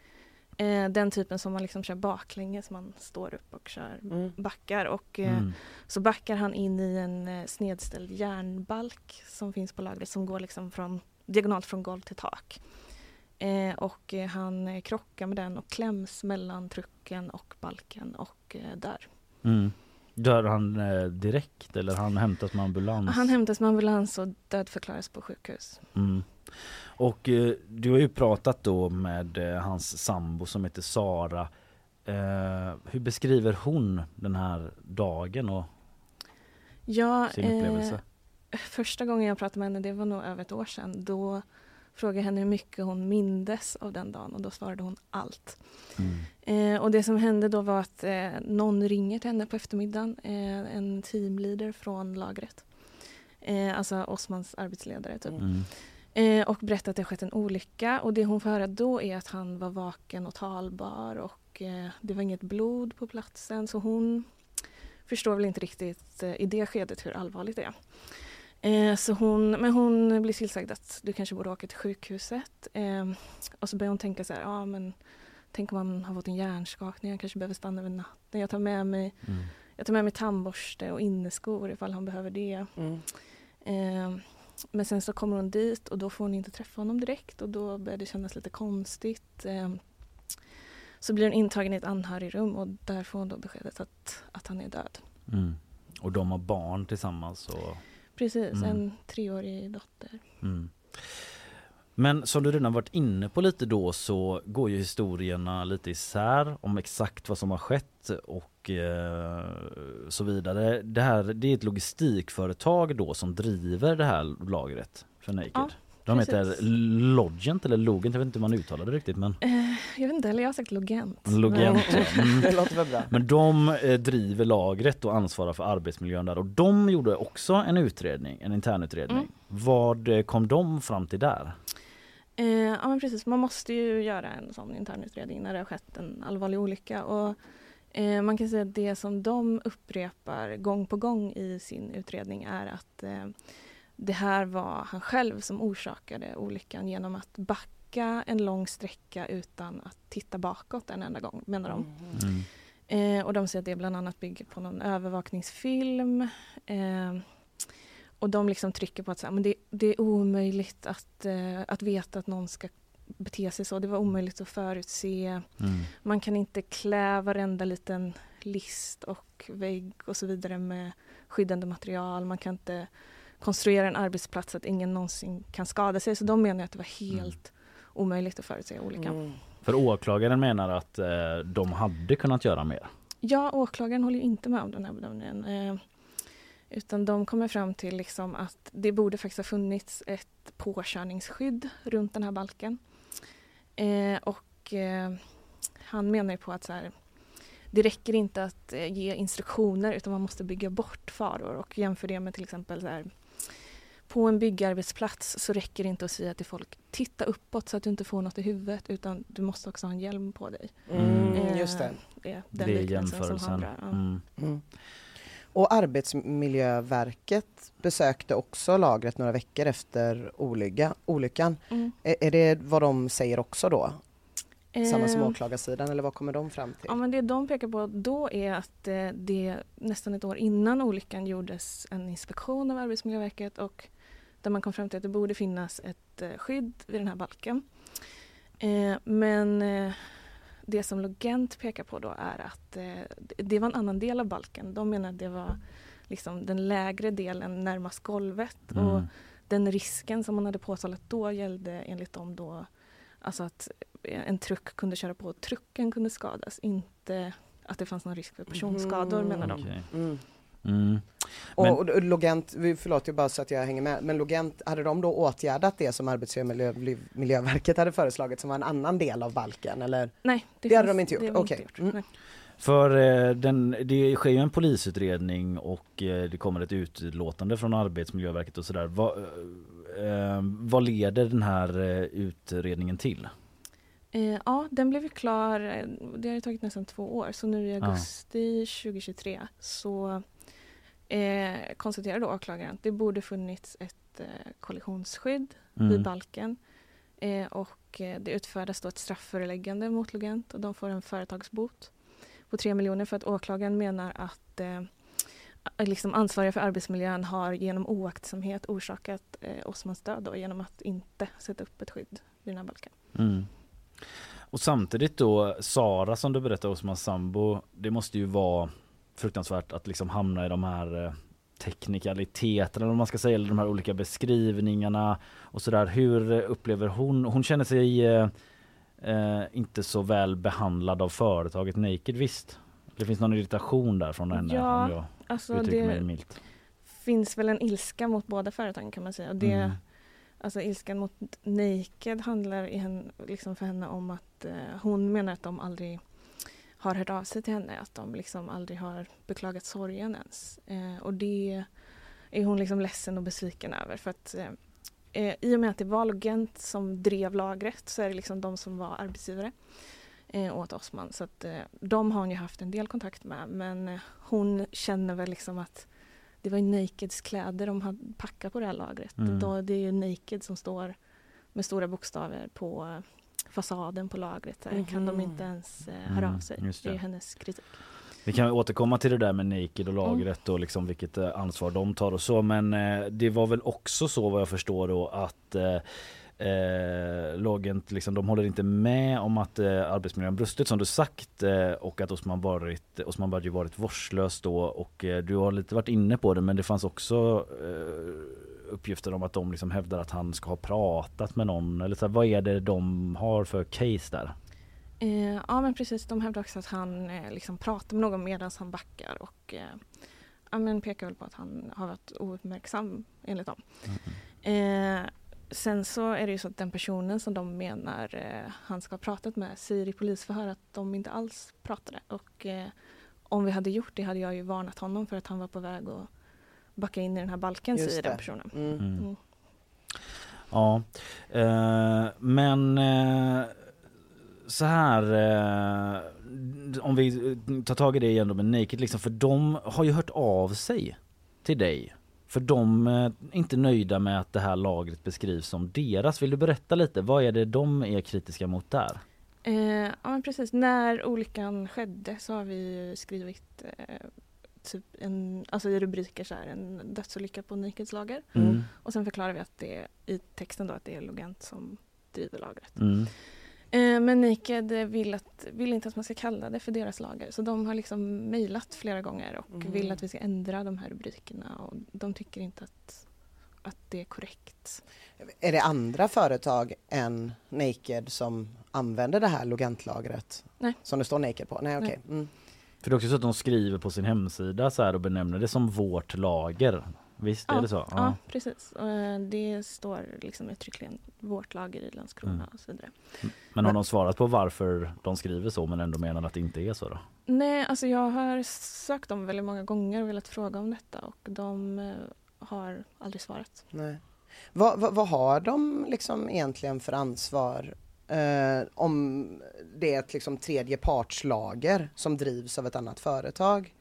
Eh, den typen som man liksom kör baklänges, man står upp och kör Mm. backar och eh, Mm. så backar han in i en eh, snedställd järnbalk som finns på lagret som går liksom från, diagonalt från golv till tak. Eh, och eh, han eh, krockar med den och kläms mellan trucken och balken och eh, dör. Mm. Dör han eh, direkt eller han hämtas med ambulans? Han hämtas med ambulans och dödförklaras på sjukhus. Mm. Och eh, du har ju pratat då med eh, hans sambo som heter Sara. Eh, hur beskriver hon den här dagen och Ja, sin upplevelse? eh, första gången jag pratade med henne, det var nog över ett år sedan, då frågade henne hur mycket hon mindes av den dagen och då svarade hon allt. Mm. Eh, och det som hände då var att eh, någon ringer till henne på eftermiddagen, eh, en teamleader från lagret. Eh, alltså Osmans arbetsledare typ. Mm. Eh, och berättar att det har skett en olycka och det hon får höra då är att han var vaken och talbar och eh, det var inget blod på platsen så hon förstår väl inte riktigt i det skedet hur allvarligt det är. Eh, så hon, men hon blir tillsagd att du kanske borde åka till sjukhuset. Eh, och så börjar hon tänka så här, ja men tänk om han har fått en hjärnskakning, han kanske behöver stanna över natten. Jag tar med mig, Mm. jag tar med mig tandborste och inneskor ifall han behöver det. Mm. Eh, men sen så kommer hon dit och då får hon inte träffa honom direkt och då börjar det kännas lite konstigt. Eh, så blir hon intagen i ett anhörigrum och där får hon då beskedet att, att han är död. Mm. Och de har barn tillsammans. Och, Precis, Mm. en treårig dotter. mm. Men som du redan varit inne på lite då så går ju historierna lite isär om exakt vad som har skett och eh, så vidare. Det här det är ett logistikföretag då som driver det här lagret för Naked. Ja, De precis. heter Logent eller Logent, jag vet inte hur man uttalar det riktigt men Eh, jag vet inte, eller jag har sagt Logent. Logent. Mm. Det låter väl bra. Men de eh, driver lagret och ansvarar för arbetsmiljön där och de gjorde också en utredning, en internutredning. Mm. Vad eh, kom de fram till där? Eh, ja men precis, man måste ju göra en sån internutredning när det har skett en allvarlig olycka. Och, eh, man kan säga att det som de upprepar gång på gång i sin utredning är att eh, det här var han själv som orsakade olyckan genom att backa en lång sträcka utan att titta bakåt en enda gång, menar de. Mm. Eh, och de säger att det bland annat bygger på någon övervakningsfilm. Eh, och de liksom trycker på att så här, men det, det är omöjligt att, eh, att veta att någon ska bete sig så. Det var omöjligt att förutse. Mm. Man kan inte klä varenda liten list och vägg och så vidare med skyddande material. Man kan inte konstruera en arbetsplats så att ingen någonsin kan skada sig. Så de menar att det var helt omöjligt att förutse olyckan. Mm. För åklagaren menar att eh, de hade kunnat göra mer. Ja, åklagaren håller inte med om den här bedömningen. Eh, utan de kommer fram till liksom att det borde faktiskt ha funnits ett påkörningsskydd runt den här balken. Eh, och eh, han menar ju på att så här, det räcker inte att eh, ge instruktioner utan man måste bygga bort faror och jämför det med till exempel så här, på en byggarbetsplats så räcker det inte att säga till folk titta uppåt så att du inte får något i huvudet utan du måste också ha en hjälm på dig. Mm, Eh, just det. Det är den det är som jämförelsen. han drar. Ja. Mm. Mm. Och Arbetsmiljöverket besökte också lagret några veckor efter olycka, olyckan. Mm. Är, är det vad de säger också då? Samma som Eh, åklagarsidan eller vad kommer de fram till? Ja, men det de pekar på då är att eh, det nästan ett år innan olyckan gjordes en inspektion av Arbetsmiljöverket och där man kom fram till att det borde finnas ett eh, skydd vid den här balken. Eh, men eh, det som Logent pekar på då är att det- var en annan del av balken. De menar att det var liksom den lägre delen närmast golvet och Mm. den risken som man hade påtalat då gällde enligt dem då alltså att en truck kunde köra på och trucken kunde skadas, inte att det fanns någon risk för personskador Mm. menar de. Okej. Mm. Mm. Och, Men- och Logent, vi- förlåt jag bara så att jag hänger med, men Logent, hade de då åtgärdat det som Arbetsmiljöverket hade föreslagit som var en annan del av balken eller? Nej, Det hade finns- de inte gjort, det okej. gjort. Mm. För eh, den, det sker ju en polisutredning och eh, det kommer ett utlåtande från Arbetsmiljöverket och sådär. Vad, eh, vad leder den här utredningen till? Ja, den blev ju klar, det har ju tagit nästan två år, så nu i Ja. augusti 2023 så eh, konstaterar då åklagaren att det borde funnits ett eh, kollisionsskydd vid Mm. balken. Eh, och eh, det utfärdas då ett straffföreläggande mot Logent och de får en företagsbot på 3 miljoner för att åklagaren menar att eh, liksom ansvariga för arbetsmiljön har genom oaktsamhet orsakat eh, Osmans död då, genom att inte sätta upp ett skydd vid den här balken. Mm. Och samtidigt då Sara som du berättade Osmans sambo Det måste ju vara fruktansvärt att liksom hamna i de här eh, teknikaliteterna eller vad man ska säga eller de här olika beskrivningarna och sådär. Hur eh, upplever hon? Hon känner sig eh, eh, inte så väl behandlad av företaget Naked visst? Det finns någon irritation där från henne Ja, om jag Alltså uttrycker mig milt. finns väl en ilska mot båda företagen kan man säga. Och det, Mm. Alltså ilskan mot Naked handlar i henne, liksom för henne om att eh, hon menar att de aldrig har hört av sig till henne, att de liksom aldrig har beklagat sorgen ens. Eh, och det är hon liksom ledsen och besviken över för att eh, eh, i och med att det var Logent som drev lagret så är det liksom de som var arbetsgivare eh, åt Osman. Så att eh, de har hon ju haft en del kontakt med men eh, hon känner väl liksom att det var ju Nakeds kläder de hade packat på det här lagret. Mm. Då, det är ju Naked som står med stora bokstäver på eh, fasaden på lagret. Här, Kan de inte ens eh, höra Mm, av sig? just Det är det. hennes kritik. Vi kan återkomma till det där med Naked och lagret och liksom vilket eh, ansvar de tar och så men eh, det var väl också så vad jag förstår då att eh, Eh, Logent liksom, de håller inte med om att eh, arbetsmiljön brustit som du sagt eh, och att Osman varit, Osman Badji varit vårdslös då och eh, du har lite varit inne på det men det fanns också eh, uppgifter om att de liksom hävdar att han ska ha pratat med någon eller så här, vad är det de har för case där? Eh, ja men precis, de hävdar också att han eh, liksom pratar med någon medan han backar och eh, ja, men pekar väl på att han har varit ouppmärksam enligt dem. Eh, sen så är det ju så att den personen som de menar eh, han ska ha pratat med säger i polisförhör att de inte alls pratade och eh, om vi hade gjort det hade jag ju varnat honom för att han var på väg att backa in i den här balken Just säger den det. personen. Mm. Mm. Mm. Ja, eh, men eh, så här eh, om vi eh, tar tag i det igen då med Naked liksom för de har ju hört av sig till dig. För de eh, är inte nöjda med att det här lagret beskrivs som deras. Vill du berätta lite? Vad är det de är kritiska mot där? Eh, ja men precis, när olyckan skedde så har vi skrivit eh, typ en, alltså i rubriker så här, en dödsolycka på Nakeds lager. Mm. Och sen förklarar vi att det är, i texten då att det är Logent som driver lagret. Mm. Eh, men Naked vill, att, vill inte att man ska kalla det för deras lager så de har liksom mejlat flera gånger och Mm. vill att vi ska ändra de här rubrikerna och de tycker inte att, att det är korrekt. Är det andra företag än Naked som använder det här Logentlagret? Nej. Som det står Naked på? Nej okej. Nej. För det är också så att de skriver på sin hemsida så här och benämner det som vårt lager. Visst är Ja, det så? Ja, precis. Och, eh, det står liksom uttryckligen vårt lager i Landskrona Mm. och så vidare. Men har de svarat på varför de skriver så men ändå menar att det inte är så då? Nej, alltså jag har sökt dem väldigt många gånger och velat fråga om detta och de eh, har aldrig svarat. Nej. Vad, vad, vad har de liksom egentligen för ansvar eh, om det är ett liksom tredje partslager som drivs av ett annat företag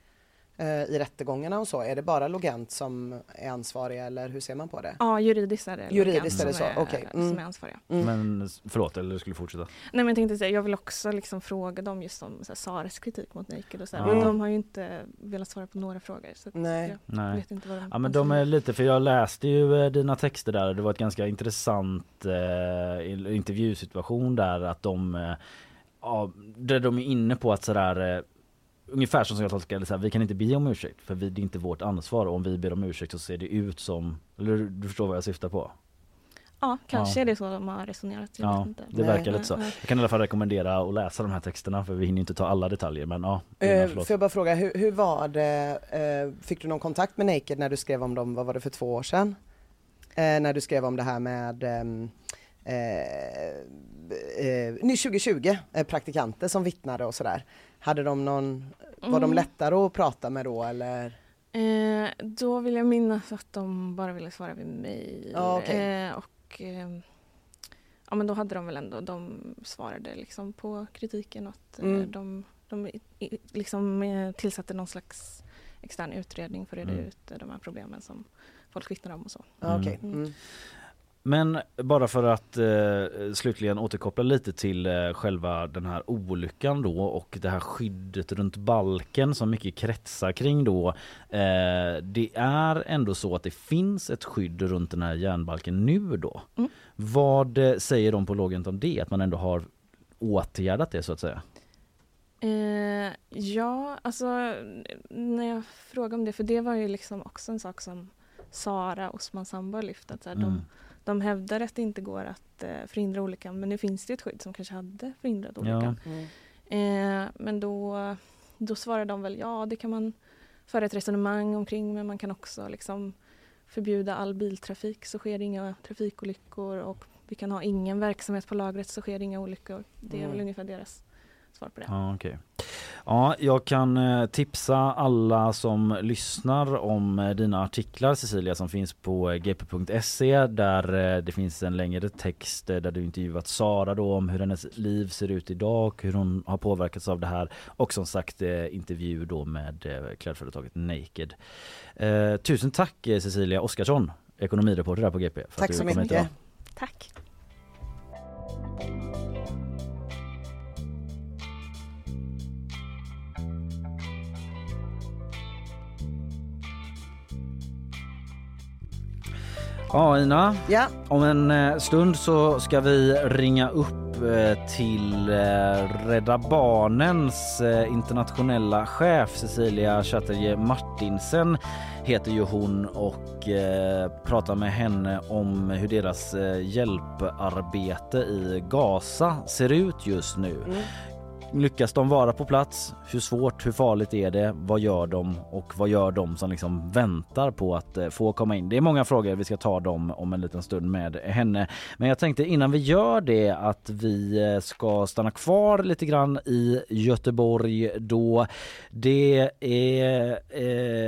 i rättegångarna och så? Är det bara Logent som är ansvariga eller hur ser man på det? Ja, juridiskt är det Juridiskt Logent är det som så, okej. Mm. som är ansvariga. Mm. Men förlåt, eller du skulle fortsätta? Nej men jag tänkte säga, jag vill också liksom fråga dem just om så här, Sares kritik mot Naked och så här, Ja. men de har ju inte velat svara på några frågor. Så Nej. jag Nej. vet inte vad de Ja men de är lite, för jag läste ju eh, dina texter där det var ett ganska intressant eh, in- intervjusituation där att de eh, ja, där de är inne på att sådär eh, Ungefär som jag tolkar det så här, vi kan inte be om ursäkt för vi, det är inte vårt ansvar och om vi ber om ursäkt så ser det ut som, eller du förstår vad jag syftar på? Ja, kanske Ja. är det så de har resonerat. Jag Ja, vet inte. det Nej. verkar lite så. Ja. Jag kan i alla fall rekommendera att läsa de här texterna för vi hinner inte ta alla detaljer men ja. Eh, får jag bara fråga, hur, hur var det, eh, fick du någon kontakt med Naked när du skrev om dem, vad var det för två år sedan? Eh, när du skrev om det här med ehm, eh, eh, ny 2020, eh, praktikanter som vittnade och sådär. Hade de någon, var de Mm. lättare att prata med då eller? Eh, då vill jag minnas att de bara ville svara vid mejl. Ja, okej. eh, och eh, ja, men då hade de väl ändå, de svarade liksom på kritiken och att eh, Mm. de, de i- liksom eh, tillsatte någon slags extern utredning för att reda Mm. ut eh, de här problemen som folk vittnar om och så. Ja, Mm. Men bara för att eh, slutligen återkoppla lite till eh, själva den här olyckan då och det här skyddet runt balken som mycket kretsar kring då. Eh, det är ändå så att det finns ett skydd runt den här järnbalken nu då. Mm. Vad eh, säger de på Logent om det? Att man ändå har åtgärdat det så att säga? Eh, ja, alltså när jag frågade om det, för det var ju liksom också en sak som Sara Osman Samba lyft. Att så här, Mm. de, de hävdar att det inte går att eh, förhindra olyckan men nu finns det ett skydd som kanske hade förhindrat olyckan. Mm. Eh, men då, då svarar de väl ja, det kan man föra ett resonemang omkring men man kan också liksom förbjuda all biltrafik så sker det inga trafikolyckor och vi kan ha ingen verksamhet på lagret så sker det inga olyckor. Det är Mm. väl ungefär deras svar på det. Ja, okej. Ja, jag kan eh, tipsa alla som lyssnar om eh, dina artiklar Cecilia som finns på eh, gp.se där det finns en längre text där du intervjuat Sara då om hur hennes liv ser ut idag och hur hon har påverkats av det här och som sagt intervju då med klädföretaget Naked. Eh, tusen tack Cecilia Oskarsson, ekonomireporter här på GP. För Tack att så mycket. Tack! Ja, Ina. Ja. Om en eh, stund så ska vi ringa upp eh, till eh, Rädda Barnens internationella chef Cecilia Chatterjee Martinsen heter ju hon och eh, prata med henne om hur deras eh, hjälparbete i Gaza ser ut just nu. Lyckas de vara på plats? Hur svårt, hur farligt är det? Vad gör de och vad gör de som liksom väntar på att eh, få komma in? Det är många frågor. Vi ska ta dem om en liten stund med henne. Men jag tänkte innan vi gör det att vi eh, ska stanna kvar lite grann i Göteborg då det är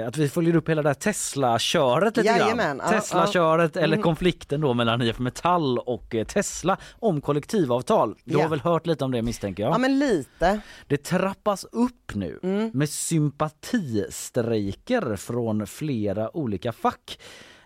eh, att vi följer upp hela det här Tesla-köret lite Jajamän, grann. Tesla-köret eller konflikten då mellan IF Metall och eh, Tesla om kollektivavtal. Du Ja. har väl hört lite om det misstänker jag? ja, men lite. Det trappas upp nu med sympatistrejker från flera olika fack.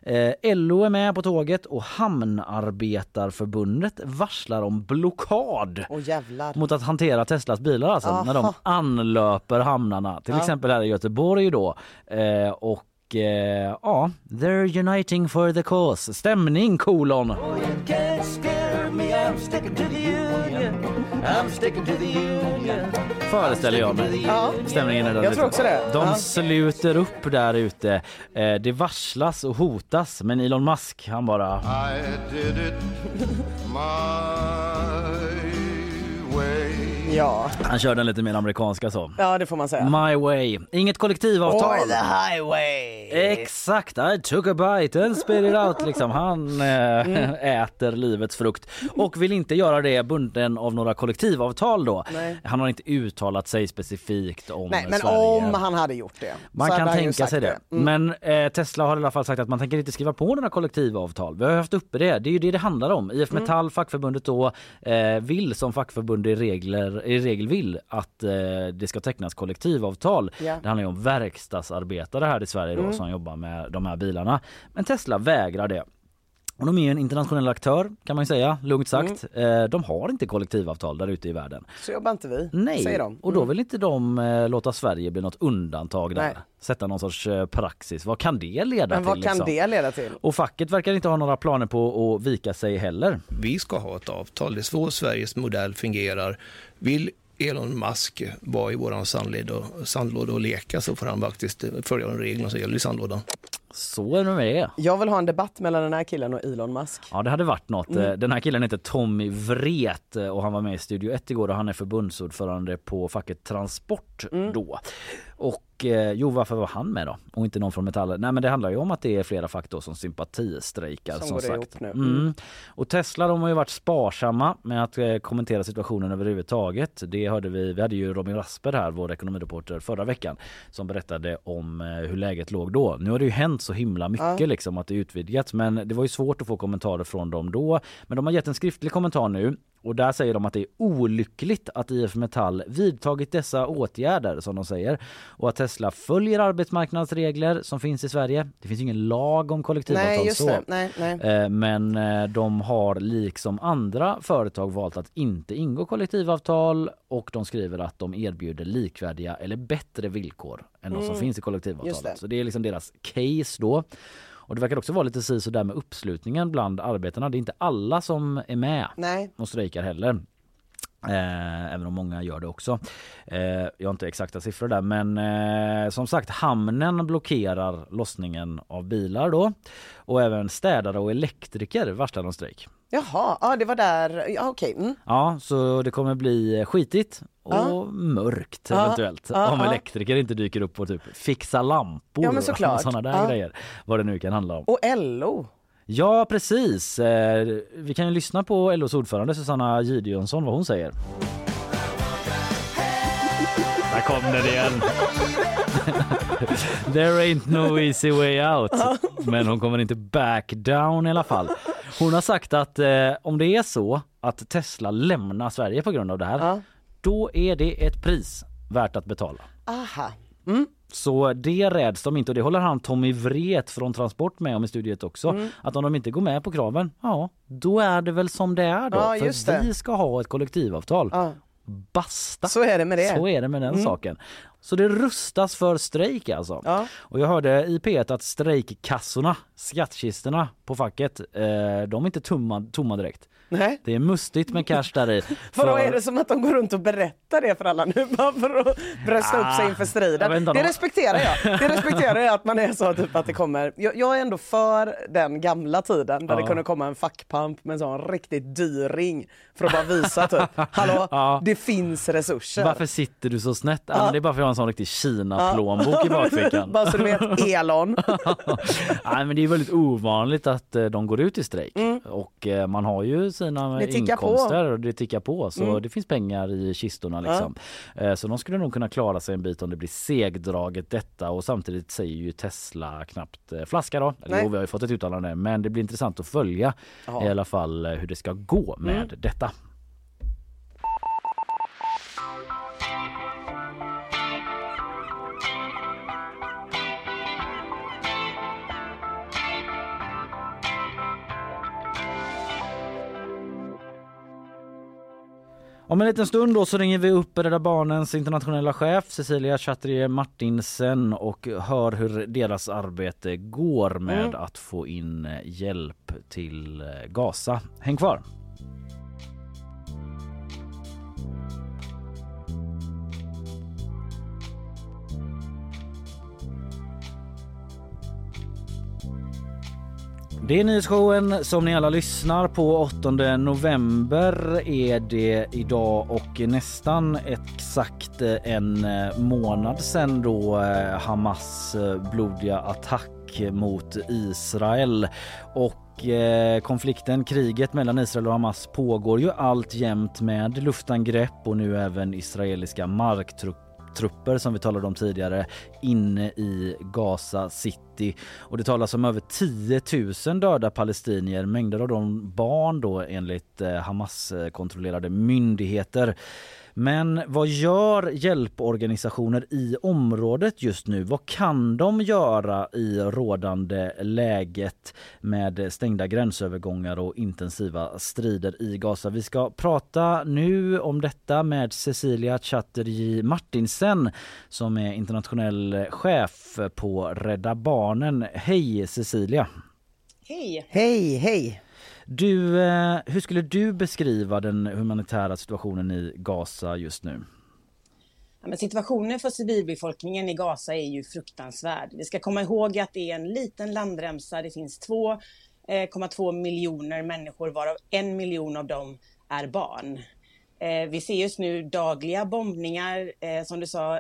Eh, LO är med på tåget och Hamnarbetarförbundet varslar om blockad jävlar. mot att hantera Teslas bilar alltså när de anlöper hamnarna. Till exempel här i Göteborg då. Eh, och eh, ja, they're uniting for the cause. Stämning kolon. Föreställer jag mig. Ja. Stämningen är där Jag tror också det. De Ja. sluter upp där ute. Eh, det varslas och hotas men Elon Musk han bara I did it my. Ja. han kör den lite mer amerikanska så. ja, det får man säga. My way. Inget kollektivavtal. Or the highway. Exakt, I took a bite and spit it out liksom. Han eh, Mm. äter livets frukt och vill inte göra det bunden av några kollektivavtal då. Nej. Han har inte uttalat sig specifikt om Nej, men Sverige. om han hade gjort det. Man kan tänka sig det. Mm. Men eh, Tesla har i alla fall sagt att man tänker inte skriva på några kollektivavtal. Vi har haft uppe det. Det är ju det det handlar om. IF Mm. Metall, fackförbundet då, eh, vill som fackförbund i, regler, i regel vill att eh, det ska tecknas kollektivavtal. Ja. Mm. Det handlar ju om verkstadsarbetare här i Sverige då, som jobbar med de här bilarna. Men Tesla vägrar det. Och de är ju en internationell aktör kan man ju säga, lugnt sagt. Mm. Eh, de har inte kollektivavtal där ute i världen. Så jobbar inte vi, Nej, säger de. och då vill inte de eh, låta Sverige bli något undantag där. Nej. Sätta någon sorts eh, praxis. Vad kan det leda Men till? vad kan liksom? det leda till? Och facket verkar inte ha några planer på att vika sig heller. Vi ska ha ett avtal. Det är så Sveriges modell fungerar. Vill Elon Musk vara i våran sandlåda, sandlåda och leka så får han faktiskt följa de reglerna som gäller i sandlådan. Så är det med det. Jag vill ha en debatt mellan den här killen och Elon Musk. Ja det hade varit något. Mm. Eh, Den här killen heter Tommy Wret eh, och han var med i Studio 1 igår och han är förbundsordförande på facket Transport Mm. då. Och eh, jo varför var han med då? Och inte någon från Metall? Nej men det handlar ju om att det är flera fack då som sympatistrejkar Som som, går sagt. nu. Mm. Och Tesla de har ju varit sparsamma med att eh, kommentera situationen överhuvudtaget. Det hörde vi, vi hade ju Robin Rasper här, vår ekonomireporter förra veckan som berättade om eh, hur läget låg då. Nu har det ju hänt så himla mycket liksom att det utvidgats men det var ju svårt att få kommentarer från dem då. Men de har gett en skriftlig kommentar nu och där säger de att det är olyckligt att IF Metall vidtagit dessa åtgärder som de säger och att Tesla följer arbetsmarknadsregler som finns i Sverige. Det finns ingen lag om kollektivavtal Nej, så. Nej, nej. Eh, Men eh, de har liksom andra företag valt att inte ingå kollektivavtal och de skriver att de erbjuder likvärdiga eller bättre villkor än de som finns i Mm. Just det. kollektivavtalet. Så det är liksom deras case då. Och det verkar också vara lite si så där med uppslutningen bland arbetarna. Det är inte alla som är med Nej. och strejkar heller. Eh, även om många gör det också. Eh, jag har inte exakta siffror där men eh, som sagt hamnen blockerar lossningen av bilar då. Och även städare och elektriker varslar om strejk. Jaha, ja det var där, ja okej. Mm. Ja så det kommer bli skitigt och Ja. mörkt Ja. eventuellt. Ja, om elektriker inte dyker upp och typ fixa lampor Ja, men såklart. och sådana där grejer. Vad det nu kan handla om. Och LO. Ja precis. Eh, vi kan ju lyssna på LOs ordförande Susanna Gideonsson vad hon säger. Där kom den igen. There ain't no easy way out. Men hon kommer inte back down i alla fall. Hon har sagt att eh, om det är så att Tesla lämnar Sverige på grund av det här, Ja. då är det ett pris värt att betala. Aha. Så det räds de inte och det håller han Tommy Wret från Transport med om i studiet också. Mm. Att om de inte går med på kraven, ja då är det väl som det är då. Ja, För just det. vi ska ha ett kollektivavtal. Ja. Basta! Så är det med det. Så är det med den Mm. saken. Så det rustas för strejk alltså. Ja. Och jag hörde i P1 att strejkkassorna, skattkistorna på facket, eh, de är inte tomma, tomma direkt. Nej. Det är mustigt med cash där i. Vadå För- är det som att de går runt och berättar det för alla nu bara för att brösta upp sig Ah, inför striden? Det de- respekterar jag. Det respekterar jag att man är så typ att det kommer. Jag, jag är ändå för den gamla tiden där det Ja. kunde komma en fackpamp med en sån riktigt dyr ring för att bara visa typ, hallå, Ja. det finns resurser. Varför sitter du så snett? Ja. det är bara för att jag har en sån riktig Kina-plånbok i bakfickan. bara så du vet, Elon. Nej, men det är väldigt ovanligt att eh, de går ut i strejk och eh, man har ju sina Mm. Det tickar på. Mm. inkomster och det tickar på så det finns pengar i kistorna liksom. Eh, Så de skulle nog kunna klara sig en bit om det blir segdraget detta och samtidigt säger ju Tesla knappt eh, flaska då. Eller jo, vi har ju fått ett uttalande men det blir intressant att följa Ja. i alla fall eh, hur det ska gå med Mm. detta. Om en liten stund då så ringer vi upp Rädda Barnens internationella chef Cecilia Chatterier Martinsen och hör hur deras arbete går med att få in hjälp till eh, Gaza. Häng kvar! Det är nyhetsshowen som ni alla lyssnar på. 8 november är det idag och nästan exakt eh, en eh, månad sedan då eh, Hamas blodiga attack mot Israel. Och konflikten, kriget mellan Israel och Hamas pågår ju alltjämt med luftangrepp och nu även israeliska marktrupper trupper som vi talade om tidigare inne i Gaza City. Och det talas om över 10 000 döda palestinier, mängder av dem barn då enligt eh, Hamas-kontrollerade myndigheter. Men vad gör hjälporganisationer i området just nu? Vad kan de göra i rådande läget med stängda gränsövergångar och intensiva strider i Gaza? Vi ska prata nu om detta med Cecilia Chatterjee Martinsen som är internationell chef på Rädda Barnen. Hej Cecilia! Hej! Hej, hej. Du, eh, hur skulle du beskriva den humanitära situationen i Gaza just nu? Ja, men situationen för civilbefolkningen i Gaza är ju fruktansvärd. Vi ska komma ihåg att det är en liten landremsa. Det finns 2,2 eh, miljoner människor varav en miljon av dem är barn. Eh, vi ser just nu dagliga bombningar, som du sa,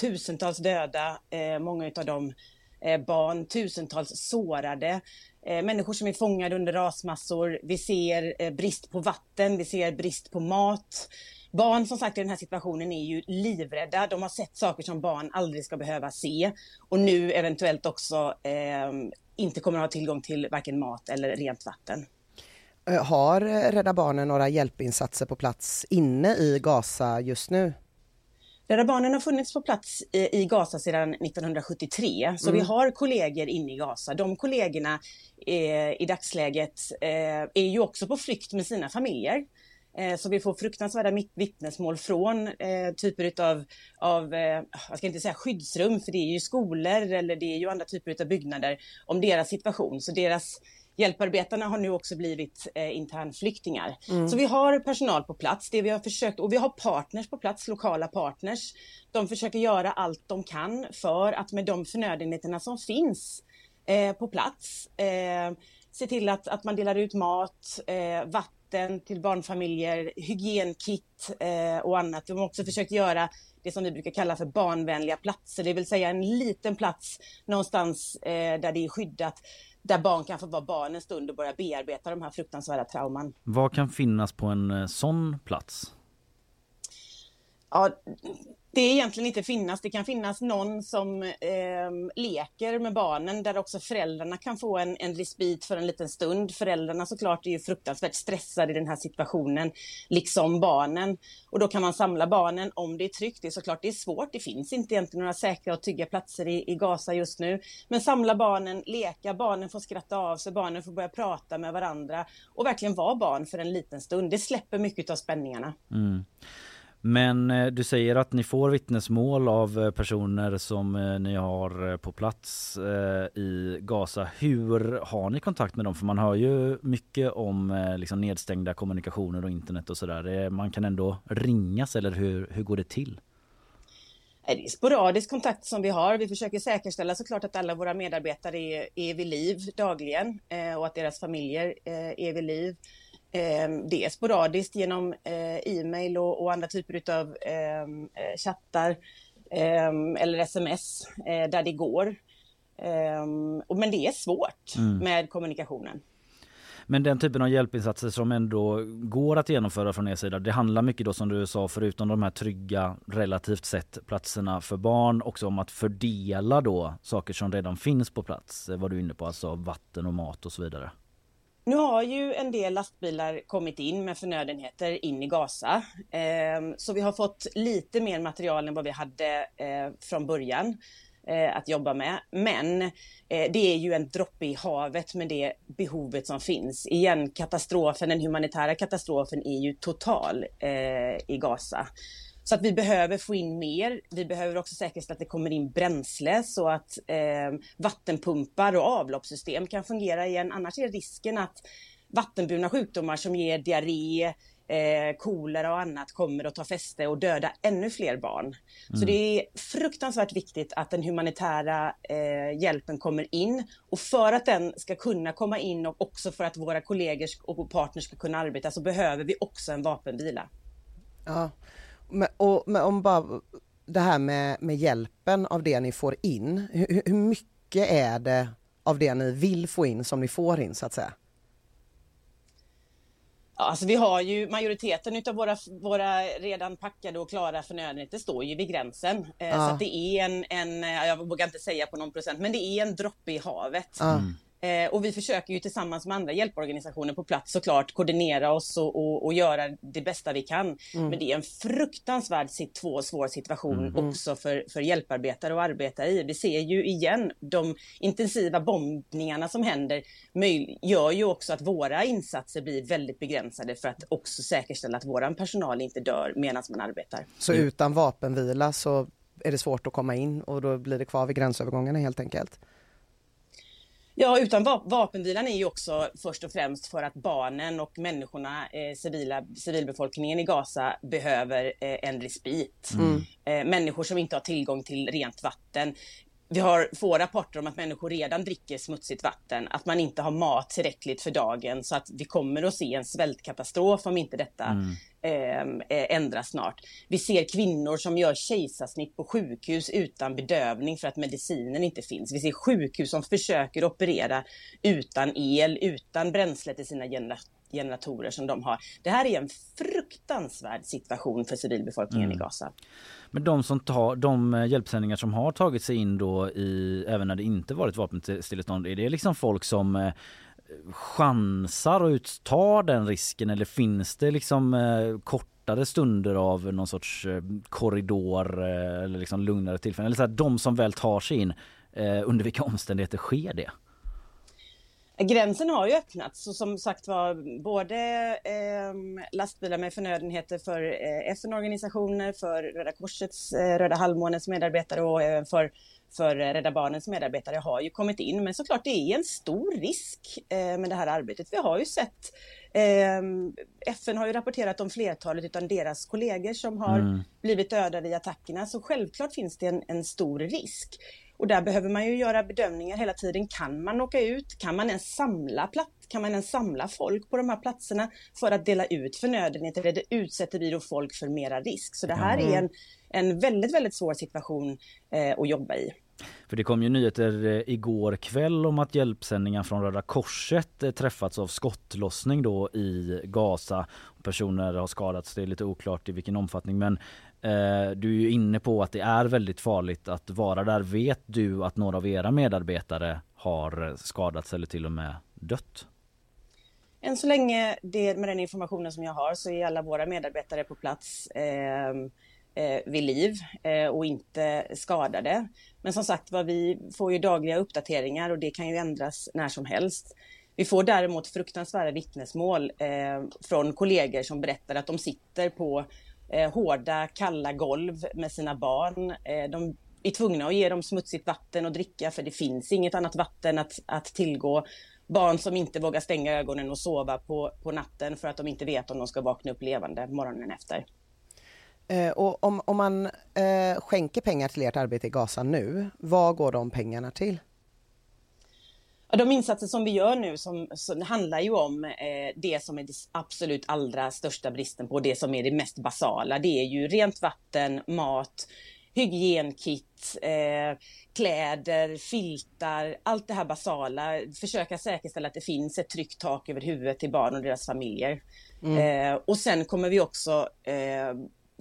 tusentals döda, många av dem Eh, barn, tusentals sårade, eh, människor som är fångade under rasmassor. Vi ser eh, brist på vatten, vi ser brist på mat. Barn som sagt i den här situationen är ju livrädda. De har sett saker som barn aldrig ska behöva se och nu eventuellt också eh, inte kommer att ha tillgång till varken mat eller rent vatten. Har Rädda Barnen några hjälpinsatser på plats inne i Gaza just nu? Rädda Barnen har funnits på plats i Gaza sedan 1973, så vi har kollegor inne i Gaza. De kollegorna eh, i dagsläget eh, är ju också på flykt med sina familjer. Eh, så vi får fruktansvärda vittnesmål från eh, typer utav, av, eh, jag ska inte säga skyddsrum, för det är ju skolor eller det är ju andra typer utav byggnader, om deras situation. Så deras Hjälparbetarna har nu också blivit eh, internflyktingar. Så vi har personal på plats, det vi har försökt, och vi har partners på plats, lokala partners. De försöker göra allt de kan för att med de förnödenheterna som finns eh, på plats eh, se till att, att man delar ut mat, eh, vatten till barnfamiljer, hygienkit eh, och annat. De har också försökt göra det som vi brukar kalla för barnvänliga platser, det vill säga en liten plats någonstans eh, där det är skyddat, där barn kan få vara barn en stund och börja bearbeta de här fruktansvärda trauman. Vad kan finnas på en eh, sån plats? Ja, det är egentligen inte finnas. Det kan finnas någon som eh, leker med barnen där också föräldrarna kan få en, en respit för en liten stund. Föräldrarna såklart är ju fruktansvärt stressade i den här situationen, liksom barnen. Och då kan man samla barnen om det är tryggt. Det är såklart det är svårt. Det finns inte egentligen några säkra och trygga platser i, i Gaza just nu. Men samla barnen, leka, barnen får skratta av sig, barnen får börja prata med varandra och verkligen vara barn för en liten stund. Det släpper mycket av spänningarna. Mm. Men eh, du säger att ni får vittnesmål av eh, personer som eh, ni har på plats i Gaza. Hur har ni kontakt med dem? För man hör ju mycket om liksom nedstängda kommunikationer och internet och sådär. Man kan ändå ringas eller hur, hur går det till? Det är sporadisk kontakt som vi har. Vi försöker säkerställa såklart att alla våra medarbetare är, är vid liv dagligen och att deras familjer är vid liv. Ehm, det sporadiskt genom eh, e-mail och, och andra typer av ehm, eh, chattar ehm, eller sms eh, där det går. Men det är svårt mm. med kommunikationen. Men den typen av hjälpinsatser som ändå går att genomföra från er sida, det handlar mycket då som du sa förutom de här trygga relativt sett platserna för barn också om att fördela då saker som redan finns på plats, vad du är inne på, alltså vatten och mat och så vidare. Nu har ju en del lastbilar kommit in med förnödenheter in i Gaza. Ehm, så vi har fått lite mer material än vad vi hade eh, från början eh, att jobba med. Men eh, det är ju en droppe i havet med det behovet som finns. Igen, katastrofen, den humanitära katastrofen är ju total i Gaza. Så att vi behöver få in mer. Vi behöver också säkerställa att det kommer in bränsle så att eh, vattenpumpar och avloppssystem kan fungera igen. Annars är risken att vattenburna sjukdomar som ger diarré, eh, kolera och annat kommer att ta fäste och döda ännu fler barn. Mm. Så det är fruktansvärt viktigt att den humanitära eh, hjälpen kommer in. Och för att den ska kunna komma in och också för att våra kollegor och partners ska kunna arbeta så behöver vi också en vapenvila. Ja, men, och, men om bara det här med, med hjälpen av det ni får in, hur, hur mycket är det av det ni vill få in som ni får in så att säga? alltså vi har ju majoriteten av våra, våra redan packade och klara förnödenheter står ju vid gränsen. Eh, ja. Så det är en, en, jag vågar inte säga på någon procent, men det är en droppe i havet. Mm. Eh, och vi försöker ju tillsammans med andra hjälporganisationer på plats såklart koordinera oss och, och, och göra det bästa vi kan. Mm. Men det är en fruktansvärd svår situation mm. också för, för hjälparbetare att arbeta i. Vi ser ju igen de intensiva bombningarna som händer gör ju också att våra insatser blir väldigt begränsade för att också säkerställa att vår personal inte dör medan man arbetar. Så utan vapenvila så är det svårt att komma in och då blir det kvar vid gränsövergångarna helt enkelt? Ja, utan vapenvilan är ju också först och främst för att barnen och människorna, eh, civila, civilbefolkningen i Gaza behöver eh, en respit. Mm. Eh, människor som inte har tillgång till rent vatten. Vi har få rapporter om att människor redan dricker smutsigt vatten, att man inte har mat tillräckligt för dagen så att vi kommer att se en svältkatastrof om inte detta mm. Eh, ändras snart. Vi ser kvinnor som gör kejsarsnitt på sjukhus utan bedövning för att medicinen inte finns. Vi ser sjukhus som försöker operera utan el, utan bränsle till sina generatorer som de har. Det här är en fruktansvärd situation för civilbefolkningen mm. i Gaza. Men de som tar de eh, hjälpsändningar som har tagit sig in då i även när det inte varit vapenstillestånd är det liksom folk som eh, chansar och tar den risken eller finns det liksom eh, kortare stunder av någon sorts korridor eller liksom lugnare tillfällen? Eller så här, de som väl tar sig in, under vilka omständigheter sker det? Gränsen har ju öppnats och som sagt var både eh, lastbilar med förnödenheter för eh, FN-organisationer, för Röda Korsets, eh, Röda Halvmånens medarbetare och även för för Rädda Barnens medarbetare har ju kommit in. Men såklart det är en stor risk eh, med det här arbetet. Vi har ju sett eh, FN har ju rapporterat om flertalet av deras kollegor som har mm. blivit dödade i attackerna. Så självklart finns det en, en stor risk. Och där behöver man ju göra bedömningar hela tiden. Kan man åka ut? Kan man ens samla platt? Kan man ens samla folk på de här platserna för att dela ut förnödenheter? Eller utsätter vi då folk för mera risk? Så det här mm. är en, en väldigt, väldigt svår situation eh, att jobba i. För det kom ju nyheter eh, igår kväll om att hjälpsändningar från Röda Korset eh, träffats av skottlossning då i Gaza. Personer har skadats, det är lite oklart i vilken omfattning men Eh, du är ju inne på att det är väldigt farligt att vara där. Vet du att några av era medarbetare har skadats eller till och med dött? Än så länge, det, med den informationen som jag har, så är alla våra medarbetare på plats eh, eh, vid liv eh, och inte skadade. Men som sagt var, vi får ju dagliga uppdateringar och det kan ju ändras när som helst. Vi får däremot fruktansvärda vittnesmål eh, från kollegor som berättar att de sitter på eh, hårda, kalla golv med sina barn. Eh, de är tvungna att ge dem smutsigt vatten att dricka för det finns inget annat vatten att, att tillgå. Barn som inte vågar stänga ögonen och sova på, på natten för att de inte vet om de ska vakna upp levande morgonen efter. Eh, och om, om man eh, skänker pengar till ert arbete i Gaza nu, vad går de pengarna till? De insatser som vi gör nu som, som handlar ju om eh, det som är det absolut allra största bristen på, det som är det mest basala. Det är ju rent vatten, mat, hygienkit, eh, kläder, filtar, allt det här basala. Försöka säkerställa att det finns ett tryggt tak över huvudet till barn och deras familjer. Mm. Eh, och sen kommer vi också eh,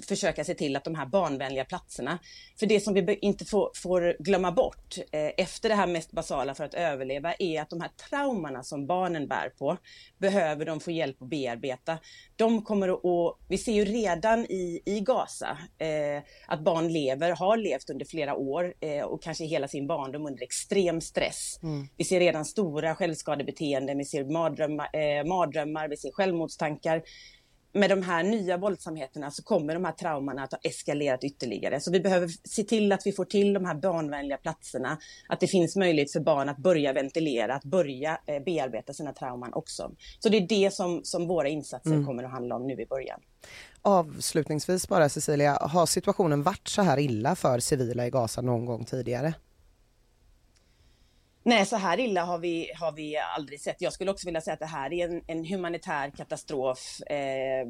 försöka se till att de här barnvänliga platserna, för det som vi inte får, får glömma bort eh, efter det här mest basala för att överleva är att de här traumorna som barnen bär på behöver de få hjälp att bearbeta. De kommer att, vi ser ju redan i, i Gaza eh, att barn lever, har levt under flera år eh, och kanske hela sin barndom under extrem stress. Mm. Vi ser redan stora självskadebeteenden, vi ser mardrömmar, eh, mardrömmar vi ser självmordstankar med de här nya våldsamheterna så kommer de här traumorna att ha eskalerat ytterligare. Så vi behöver se till att vi får till de här barnvänliga platserna, att det finns möjlighet för barn att börja ventilera, att börja eh, bearbeta sina trauman också. Så det är det som, som våra insatser mm. kommer att handla om nu i början. Avslutningsvis bara Cecilia, har situationen varit så här illa för civila i Gaza någon gång tidigare? Nej, så här illa har vi, har vi aldrig sett. Jag skulle också vilja säga att det här är en, en humanitär katastrof eh,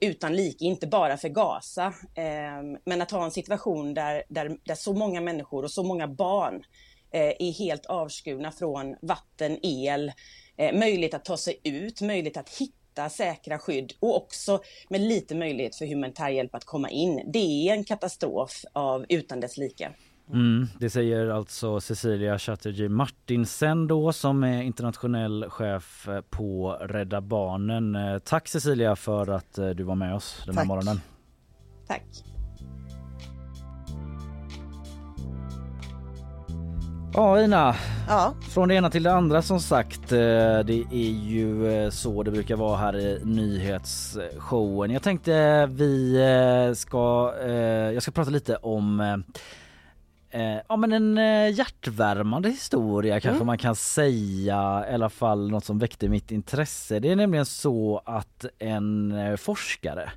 utan like, inte bara för Gaza. Eh, men att ha en situation där, där, där så många människor och så många barn eh, är helt avskurna från vatten, el, eh, möjlighet att ta sig ut, möjlighet att hitta säkra skydd och också med lite möjlighet för humanitär hjälp att komma in. Det är en katastrof av utan dess like. Mm, det säger alltså Cecilia Chatterjee Martinsen då som är internationell chef på Rädda Barnen. Eh, tack Cecilia för att eh, du var med oss den här Tack. morgonen. Tack. Ja Ina, Ja. från det ena till det andra som sagt. eh, Det är ju eh, så det brukar vara här i nyhetsshowen. Jag tänkte vi eh, ska, eh, jag ska prata lite om eh, ja men en eh, hjärtvärmande historia kanske Mm. man kan säga, i alla fall något som väckte mitt intresse. Det är nämligen så att en eh, forskare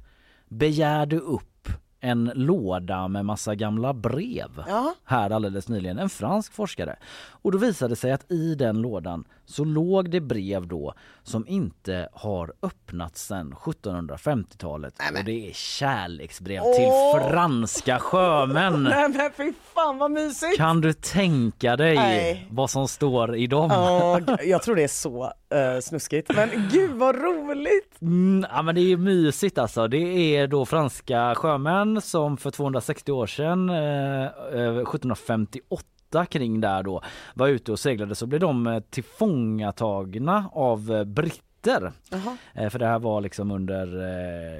begärde upp en låda med massa gamla brev Ja. här alldeles nyligen, en fransk forskare. Och då visade det sig att i den lådan så låg det brev då som inte har öppnats sedan 1750-talet. Och det är kärleksbrev Åh! till franska sjömän. Nej men fy fan vad mysigt! Kan du tänka dig Nej. vad som står i dem? Ja, jag tror det är så uh, snuskigt. Men gud vad roligt! Mm, ja men det är mysigt alltså. Det är då franska sjömän som för 260 år sedan, eh, eh, uh, 1758 8 kring där då var ute och seglade så blev de eh, tillfångatagna av eh, britter Aha. Eh, för det här var liksom under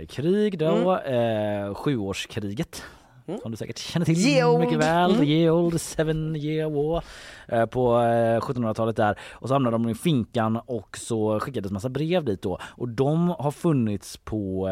eh, krig då, mm. eh, sjuårskriget. Mm. Som du säkert känner till Yeold. mycket väl. Mm. Yield Seven Year War. Eh, på 1700-talet där. Och så hamnade de i finkan och så skickades massa brev dit då. Och de har funnits på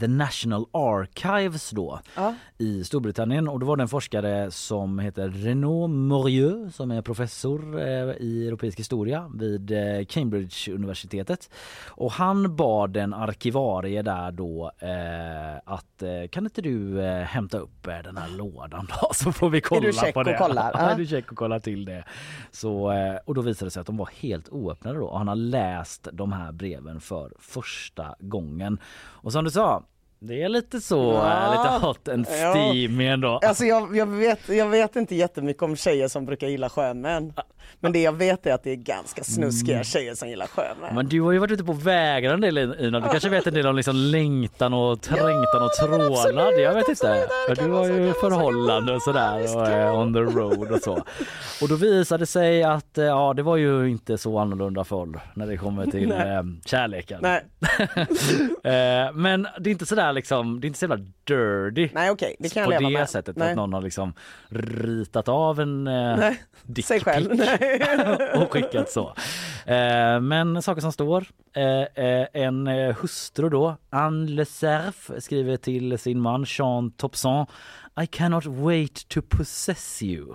The National Archives då Ja. i Storbritannien och då var det en forskare som heter Renaud Morieux som är professor eh, i europeisk historia vid eh, Cambridge universitetet och han bad en arkivarie där då eh, att eh, kan inte du eh, hämta upp eh, den här lådan då så får vi kolla du check på och det. kollar? Ja, Ja. är du check och kollar till det. Så, eh, och då visade det sig att de var helt oöppnade då och han har läst de här breven för första gången. Och som du sa, det är lite så, Ja. eh, lite hot and Ja. steamy ändå. Alltså jag, jag, vet, jag vet inte jättemycket om tjejer som brukar gilla sjömän. Men det jag vet är att det är ganska snuskiga tjejer som gillar sjömän. Men du har ju varit ute på vägarna en del Ina, du kanske vet en del om liksom längtan och trängtan och trålad, jag vet inte. kan du har ju kan vara så. förhållande och sådär och är on the road och så. Och då visade det sig att eh, ja, det var ju inte så annorlunda förr när det kommer till Nej. eh, kärleken. Nej, Men det är inte sådär liksom, det är inte så jävla dirty. nej okej, det kan jag på leva det med. sättet nej. att någon har liksom ritat av en eh, Nej, Sig själv. Nej. och skickat så. Eh, men saker som står. Eh, eh, en eh, hustru då, Anne Le Cerf, skriver till sin man Jean Topson I cannot wait to possess you.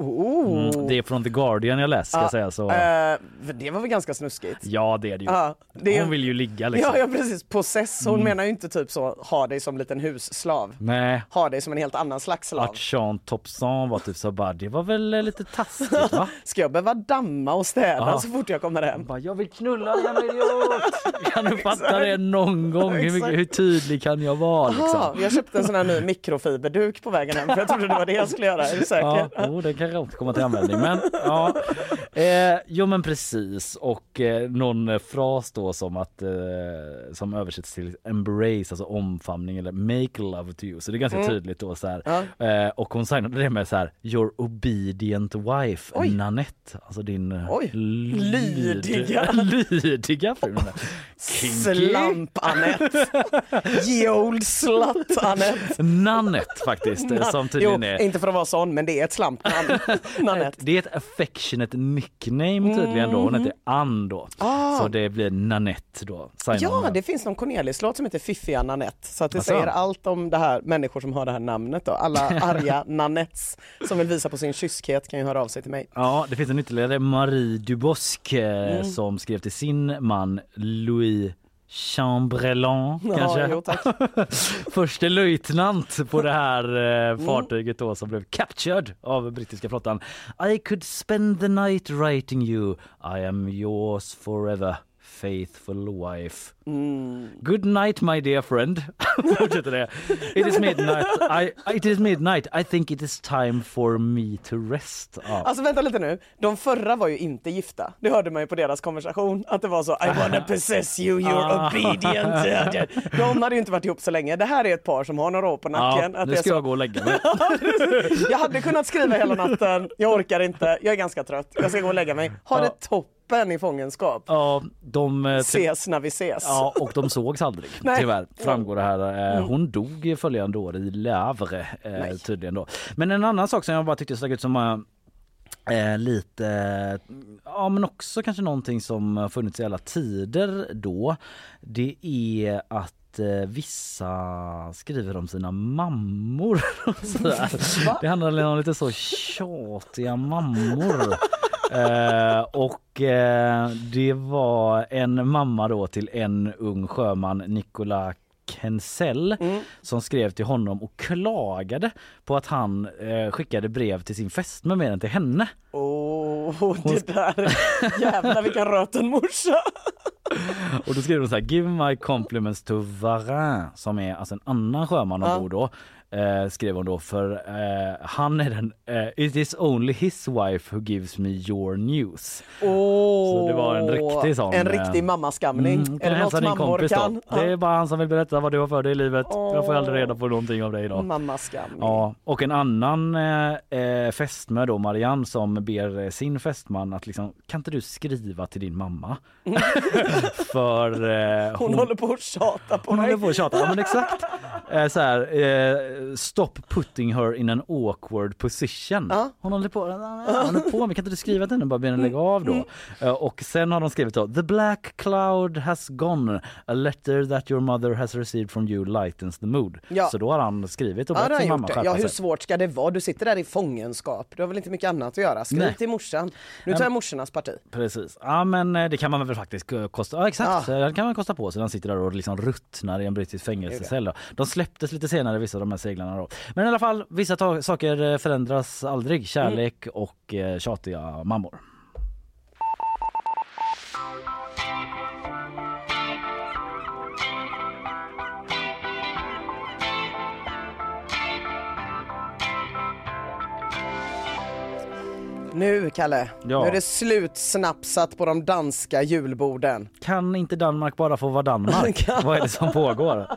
Oh. Mm, det är från The Guardian jag läst ska jag säga. Så. Eh, det var väl ganska snuskigt? Ja det är det ju. Ja, det är- Hon vill ju ligga liksom. Ja, ja precis, possess. Hon Mm. menar ju inte typ så, ha dig som liten husslav. Nej. Ha dig som en helt annan slags slav. Att Jean Topson var typ så bara, det var väl eh, lite taskigt va? Ska jag behöva damma och städa Ja. så fort jag kommer hem? Bara, jag vill knulla jävla idiot! Kan du fatta det någon gång? Hur, mycket, hur tydlig kan jag vara liksom? jag köpte en sån här ny mikrofiberduk på vägen hem för jag trodde det var det jag skulle göra. Är du säker? Ja, jo, det kan också komma till användning. Men ja, eh, jo men precis och eh, någon eh, fras då som att eh, som översätts till embrace, alltså omfamning eller make love to you. Så det är ganska Mm. tydligt då så här. Ja. Eh, och hon signade det med så här your obedient wife Oj. Nanette. Alltså din eh, Oj. lyd- Lydiga. lydiga fru. Kinky. Slamp-Anette. Ye old slut-Anette. Nanette faktiskt eh, som tydligen jo, är inte för att vara sån, men det är ett slampnamn. Nanette. Det är ett affectionate nickname tydligen då. Hon heter Ann då. Ah. Så det blir Nanette då. Hon Ja, det finns någon Cornelis-låt som heter Fiffiga Nanette. Så att det Asså? säger allt om det här, människor som har det här namnet då. Alla arga Nanettes som vill visa på sin kyskhet kan ju höra av sig till mig. Ja, det finns en ytterligare Marie Dubosc eh, Mm. som skrev till sin man Louis Chamberlain kanske? Jo. Förste löjtnant på det här Mm. eh, fartyget då som blev captured av brittiska flottan. I could spend the night writing you. I am yours forever. Faithful wife. Mm. Good night my dear friend. Fortsätter det. It is midnight. I, it is midnight. I think it is time for me to rest. Ja. Alltså vänta lite nu, de förra var ju inte gifta. Det hörde man ju på deras konversation, att det var så I wanna possess you, you're Ah. obedient. De hade ju inte varit ihop så länge. Det här är ett par som har några år på nacken. Ja, nu ska så, jag gå och lägga mig. jag hade kunnat skriva hela natten, jag orkar inte, jag är ganska trött, jag ska gå och lägga mig. Ha Ja. det toppen i fångenskap. Ja, de, eh, Ses när vi ses. Ja, och de sågs aldrig Nej. tyvärr framgår det här. Eh, Mm. Hon dog följande år i Le Havre eh, Nej. tydligen då. Men en annan sak som jag bara tyckte stack ut som eh, eh, lite, ja men också kanske någonting som funnits i alla tider då. Det är att eh, vissa skriver om sina mammor. Det handlar om lite så tjatiga mammor. Eh, och eh, det var en mamma då till en ung sjöman, Nicola Kensell, som skrev till honom och klagade på att han eh, skickade brev till sin fästmö mer än till henne. Åh, det där, jävlar vilken röten morsa. Och då skrev hon så här, give my compliments to Varin som är alltså en annan sjöman Ja. ombord då. Eh, skrev hon då för eh, han är den, eh, it is only his wife who gives me your news. Åh, Så det var en riktig sån, En eh, riktig mammaskamning. Mm, är det något mammor kompis kan? Då. Det är bara han som vill berätta vad du har för dig i livet. Jag får aldrig reda på någonting av dig då. Mammaskamning. Ja, och en annan eh, eh, fästmö då, Marianne, som ber eh, sin fästman att liksom, kan inte du skriva till din mamma? För eh, Hon, håller på att tjata på hon mig. håller på att tjata, ja men exakt. Eh, så här, eh, stop putting her in an awkward position. Ja. Hon håller på, hon håller på med, kan inte du skriva till henne bara be henne lägga av Mm. då? Eh, och sen har de skrivit då, the black cloud has gone, a letter that your mother has received from you lightens the mood. Ja. Så då har han skrivit och Ja, bett har sin han mamma skärpa Ja, hur svårt ska det vara? Du sitter där i fångenskap. Du har väl inte mycket annat att göra? Skriv Nej. till morsan. Nu tar jag morsornas parti. Precis. Ja men eh, det kan man väl faktiskt eh, kosta, ja exakt, Ja. det kan man kosta på sig. Han sitter där och liksom ruttnar i en brittisk fängelsecell. De släpptes lite senare vissa av de här seglarna då. Men i alla fall, vissa saker eh, förändras aldrig. Kärlek och eh, tjatiga mammor. Nu Kalle, Ja. nu är det slutsnapsat på de danska julborden. Kan inte Danmark bara få vara Danmark? Vad är det som pågår?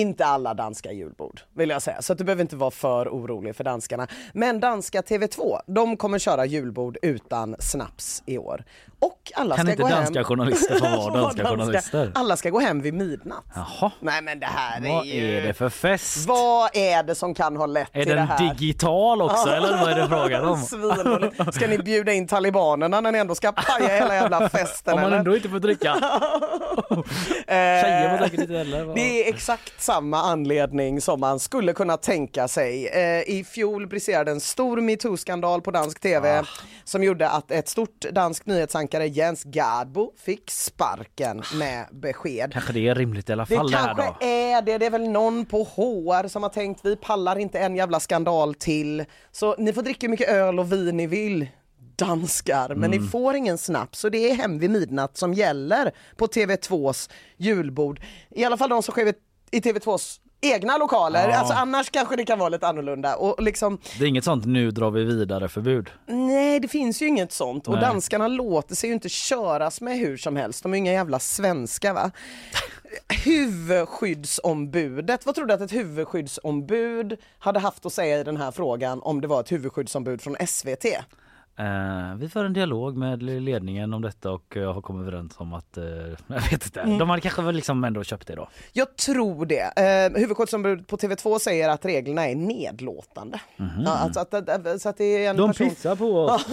inte alla danska julbord vill jag säga, så att du behöver inte vara för orolig för danskarna. Men danska TV2, de kommer köra julbord utan snaps i år. Och alla Kan ska inte gå danska hem... journalister få vara danska journalister? Alla ska gå hem vid midnatt. Jaha. Nej men det här Vad är ju... är det för fest? Vad är det som kan ha lett Är till det den här? digital också eller vad är det frågan om? Svinroligt. Ska ni bjuda in talibanerna när ni ändå ska paja hela jävla festen Om man eller? ändå inte får dricka. Tjejer får säkert inte heller. Det är exakt samma anledning som man skulle kunna tänka sig. Eh, I fjol briserade en stor metoo-skandal på dansk tv Ah. som gjorde att ett stort danskt nyhetsankare Jens Gadbo fick sparken med besked. Kanske det är rimligt i alla fall det här kanske då. är det. Det är väl någon på HR som har tänkt vi pallar inte en jävla skandal till. Så ni får dricka hur mycket öl och vin ni vill danskar, men Mm. ni får ingen snaps. Så det är hem vid midnatt som gäller på TV2s julbord. I alla fall de som sker vid- i TV2s egna lokaler. Ja. Alltså annars kanske det kan vara lite annorlunda. Och liksom, Det är inget sånt nu drar vi vidare förbud. nej det finns ju inget sånt och Nej. danskarna låter sig ju inte köras med hur som helst. De är ju inga jävla svenska va. Huvudskyddsombudet, vad tror du att ett huvudskyddsombud hade haft att säga i den här frågan om det var ett huvudskyddsombud från SVT? Eh, vi för en dialog med ledningen om detta och eh, har kommit överens om att, eh, jag vet inte, Mm. de hade kanske väl liksom ändå köpt det då. Jag tror det. Eh, huvudskyddsombudet på TV2 säger att reglerna är nedlåtande. Ja, alltså att, att, så att det är en De person... pissar på oss.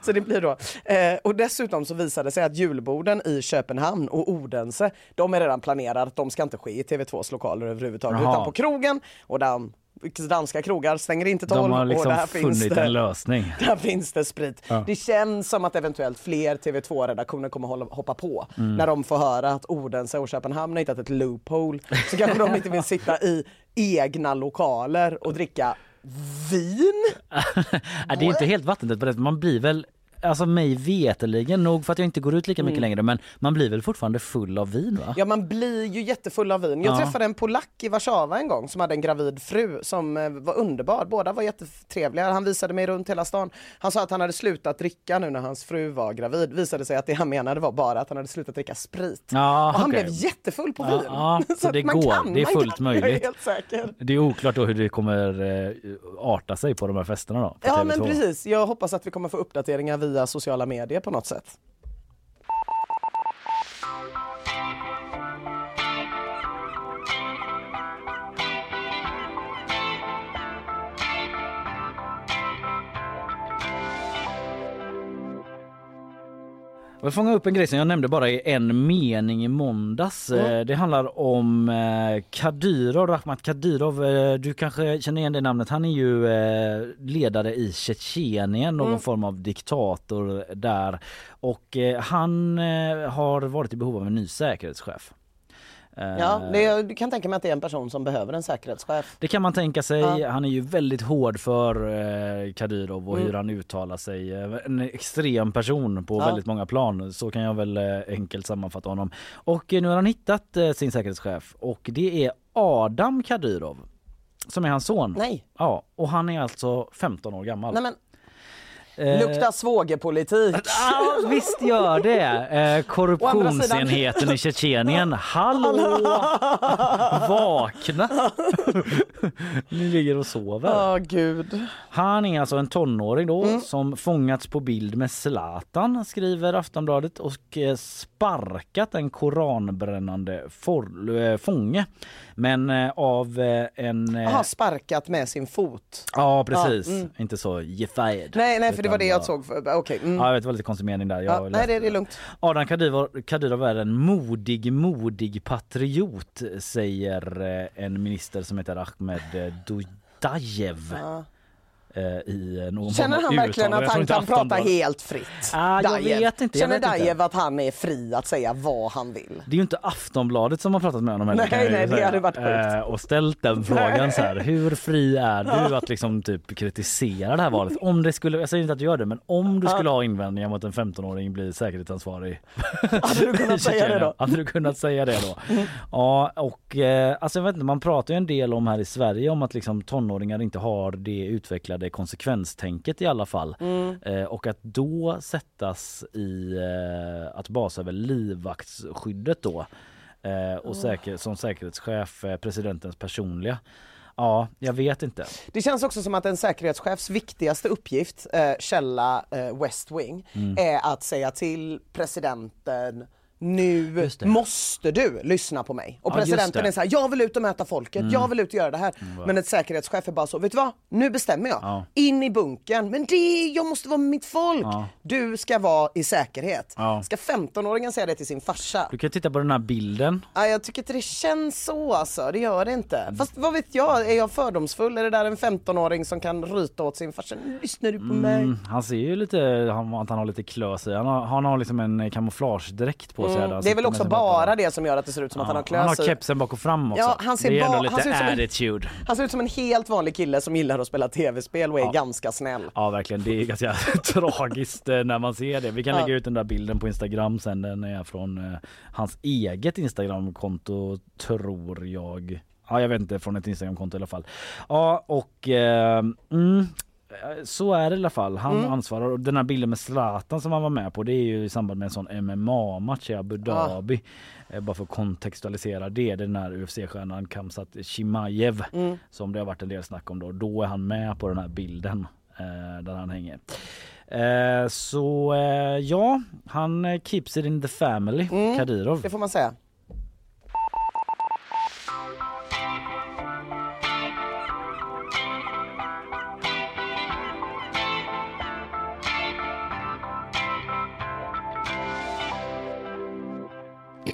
Så det blir då. Eh, och dessutom så visade det sig att julborden i Köpenhamn och Odense, de är redan planerade, de ska inte ske i TV2s lokaler överhuvudtaget Jaha. utan på krogen och den danska krogar stänger inte tolv De har och liksom där finns funnit det, en lösning. där finns det sprit. Ja. Det känns som att eventuellt fler TV2-redaktioner kommer hoppa på Mm. när de får höra att Odense och Köpenhamn har hittat ett loophole. Så kanske de inte vill sitta i egna lokaler och dricka vin. Det är inte helt vattentätt på det. Man blir väl Alltså mig veteligen nog för att jag inte går ut lika mycket Mm. längre men man blir väl fortfarande full av vin va? Ja man blir ju jättefull av vin. Jag Ja. träffade en polack i Warszawa en gång som hade en gravid fru som eh, var underbar. Båda var jättetrevliga. Han visade mig runt hela stan. Han sa att han hade slutat dricka nu när hans fru var gravid. Visade sig att det han menade var bara att han hade slutat dricka sprit. Ja, och han okej. blev jättefull på Ja, vin. ja, så att det går. Det är man fullt. Jag möjligt. helt säker. Det är oklart då hur det kommer eh, arta sig på de här festerna då. på Ja TV2. men precis. Jag hoppas att vi kommer få uppdateringar via sociala medier på något sätt. Jag vill fånga upp en grej som jag nämnde bara i en mening i måndags. Eh, Det handlar om eh, Kadyrov, Rahmat Kadyrov. Eh, Du kanske känner igen det namnet. Han är ju ledare i Tjetjenien, någon Mm. form av diktator där. Och han har varit i behov av en ny säkerhetschef. Eh, Ja, det, jag kan tänka mig att det är en person som behöver en säkerhetschef. Det kan man tänka sig. Ja. Han är ju väldigt hård för eh, Kadyrov och Mm. hur han uttalar sig. En extrem person på Ja. väldigt många plan. Så kan jag väl eh, enkelt sammanfatta honom. Och nu har han hittat sin säkerhetschef och det är Adam Kadyrov. Som är hans son. Nej. Ja, och han är alltså 15 år gammal. Nej men, Eh, lukta svågerpolitik. Ja, visst gör det. Eh, korruptionsenheten i Tjetjenien. Hallå! Vakna! Ni ligger och sover. Ja, gud. Han är alltså en tonåring då Mm. som fångats på bild med Zlatan skriver Aftonbladet och eh, sparkat en koranbrännande for, eh, fånge. Men av en... Har sparkat med sin fot. Ja precis, Ja, mm. inte så gefired. Nej, nej, för det var det jag såg. för- Okej. Mm. Ja, jag vet, det var lite konstig mening där. Ja, nej, det, det är lugnt. Adam Kadyrov är en modig, modig patriot säger eh, en minister som heter Ahmed eh, Dudajev. Ja. Eh, I någon Känner han verkligen att han kan prata helt fritt? Ah, jag vet inte, jag Känner. Dajev att han är fri att säga vad han vill? Det är ju inte Aftonbladet som har pratat med honom heller, Nej, nej, det hade varit sjukt. Eh, Och ställt den frågan så här. Hur fri är du att liksom typ kritisera det här valet? Om det skulle, jag säger inte att du gör det, men om du skulle ha invändningar mot en 15-åring blir säkerhetsansvarig. Hade du kunnat säga det då? Hade du kunnat säga det då? Ja och eh, alltså jag vet inte, man pratar ju en del om här i Sverige om att liksom tonåringar inte har det utvecklade konsekvenstänket i alla fall. Mm. Eh, och att då sättas i eh, att basa över livvaktsskyddet då. eh, och säker, som säkerhetschef eh, presidentens personliga. Ja, jag vet inte. Det känns också som att en säkerhetschefs viktigaste uppgift, eh, källa eh, West Wing, Mm. är att säga till presidenten nu måste du lyssna på mig. Och Ja, presidenten. Mm. är så här, jag vill ut och möta folket, jag vill ut och göra det här. Men ett säkerhetschef är bara så, vet du vad? Nu bestämmer jag. Ja. In i bunkern. Men det, jag måste vara med mitt folk. Ja. Du ska vara i säkerhet. Ska 15-åringen säga det till sin farsa? Du kan titta på den här bilden. Ja, jag tycker inte det känns så alltså, det gör det inte. Fast vad vet jag, är jag fördomsfull? Är det där en 15-åring som kan ryta åt sin farsa? Lyssnar du på mig? Mm, han ser ju lite, han, att han har lite klös i. Han har, han har liksom en kamouflagedräkt på sig. där han Mm, det är väl också bara det som gör att det ser ut som att han har Ja, han har klös kepsen bak och fram också. Ja, han ser det är ändå han ser lite ut som en- attitude. Han ser ut som en helt vanlig kille som gillar att spela tv-spel och är Ja. ganska snäll. Ja verkligen, det är ganska tragiskt eh, när man ser det. Vi kan Ja. lägga ut den där bilden på Instagram sen. Den är från eh, hans eget Instagramkonto tror jag. Ja jag vet inte, från ett Instagramkonto i alla fall. Ja och eh, mm, så är det i alla fall. Han Mm. ansvarar. Och den här bilden med Zlatan som han var med på det är ju i samband med en sån MMA-match i Abu Dhabi. Eh, Bara för att kontextualisera det. Den här UFC-stjärnan Kamsat Chimaev Mm. som det har varit en del snack om då. Då är han med på den här bilden eh, där han hänger. Eh, så eh, ja, han keeps it in the family. Mm. Det får man säga.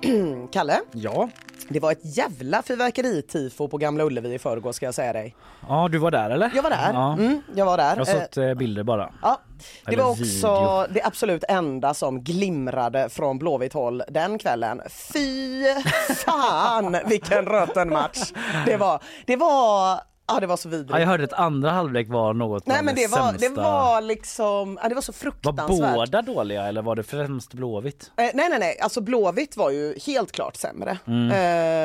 Kalle, Ja. det var ett jävla fyrverkeritifo på Gamla Ullevi i förrgår ska jag säga dig. ja, du var där eller? Jag var där, Ja. mm, jag var där. Jag har Eh, sett eh, bilder bara. Ja, det Eller var också video. det absolut enda som glimrade från Blåvitt håll den kvällen. Fy fan vilken röten match det var. Det var, ja det var så vidrigt. Ja, jag hörde att andra halvlek var något Nej men det var, sämsta. det var liksom, ja, det var så Var fruktansvärt. båda dåliga eller var det främst Blåvitt? Eh, nej nej nej, alltså Blåvitt var ju helt klart sämre. Mm.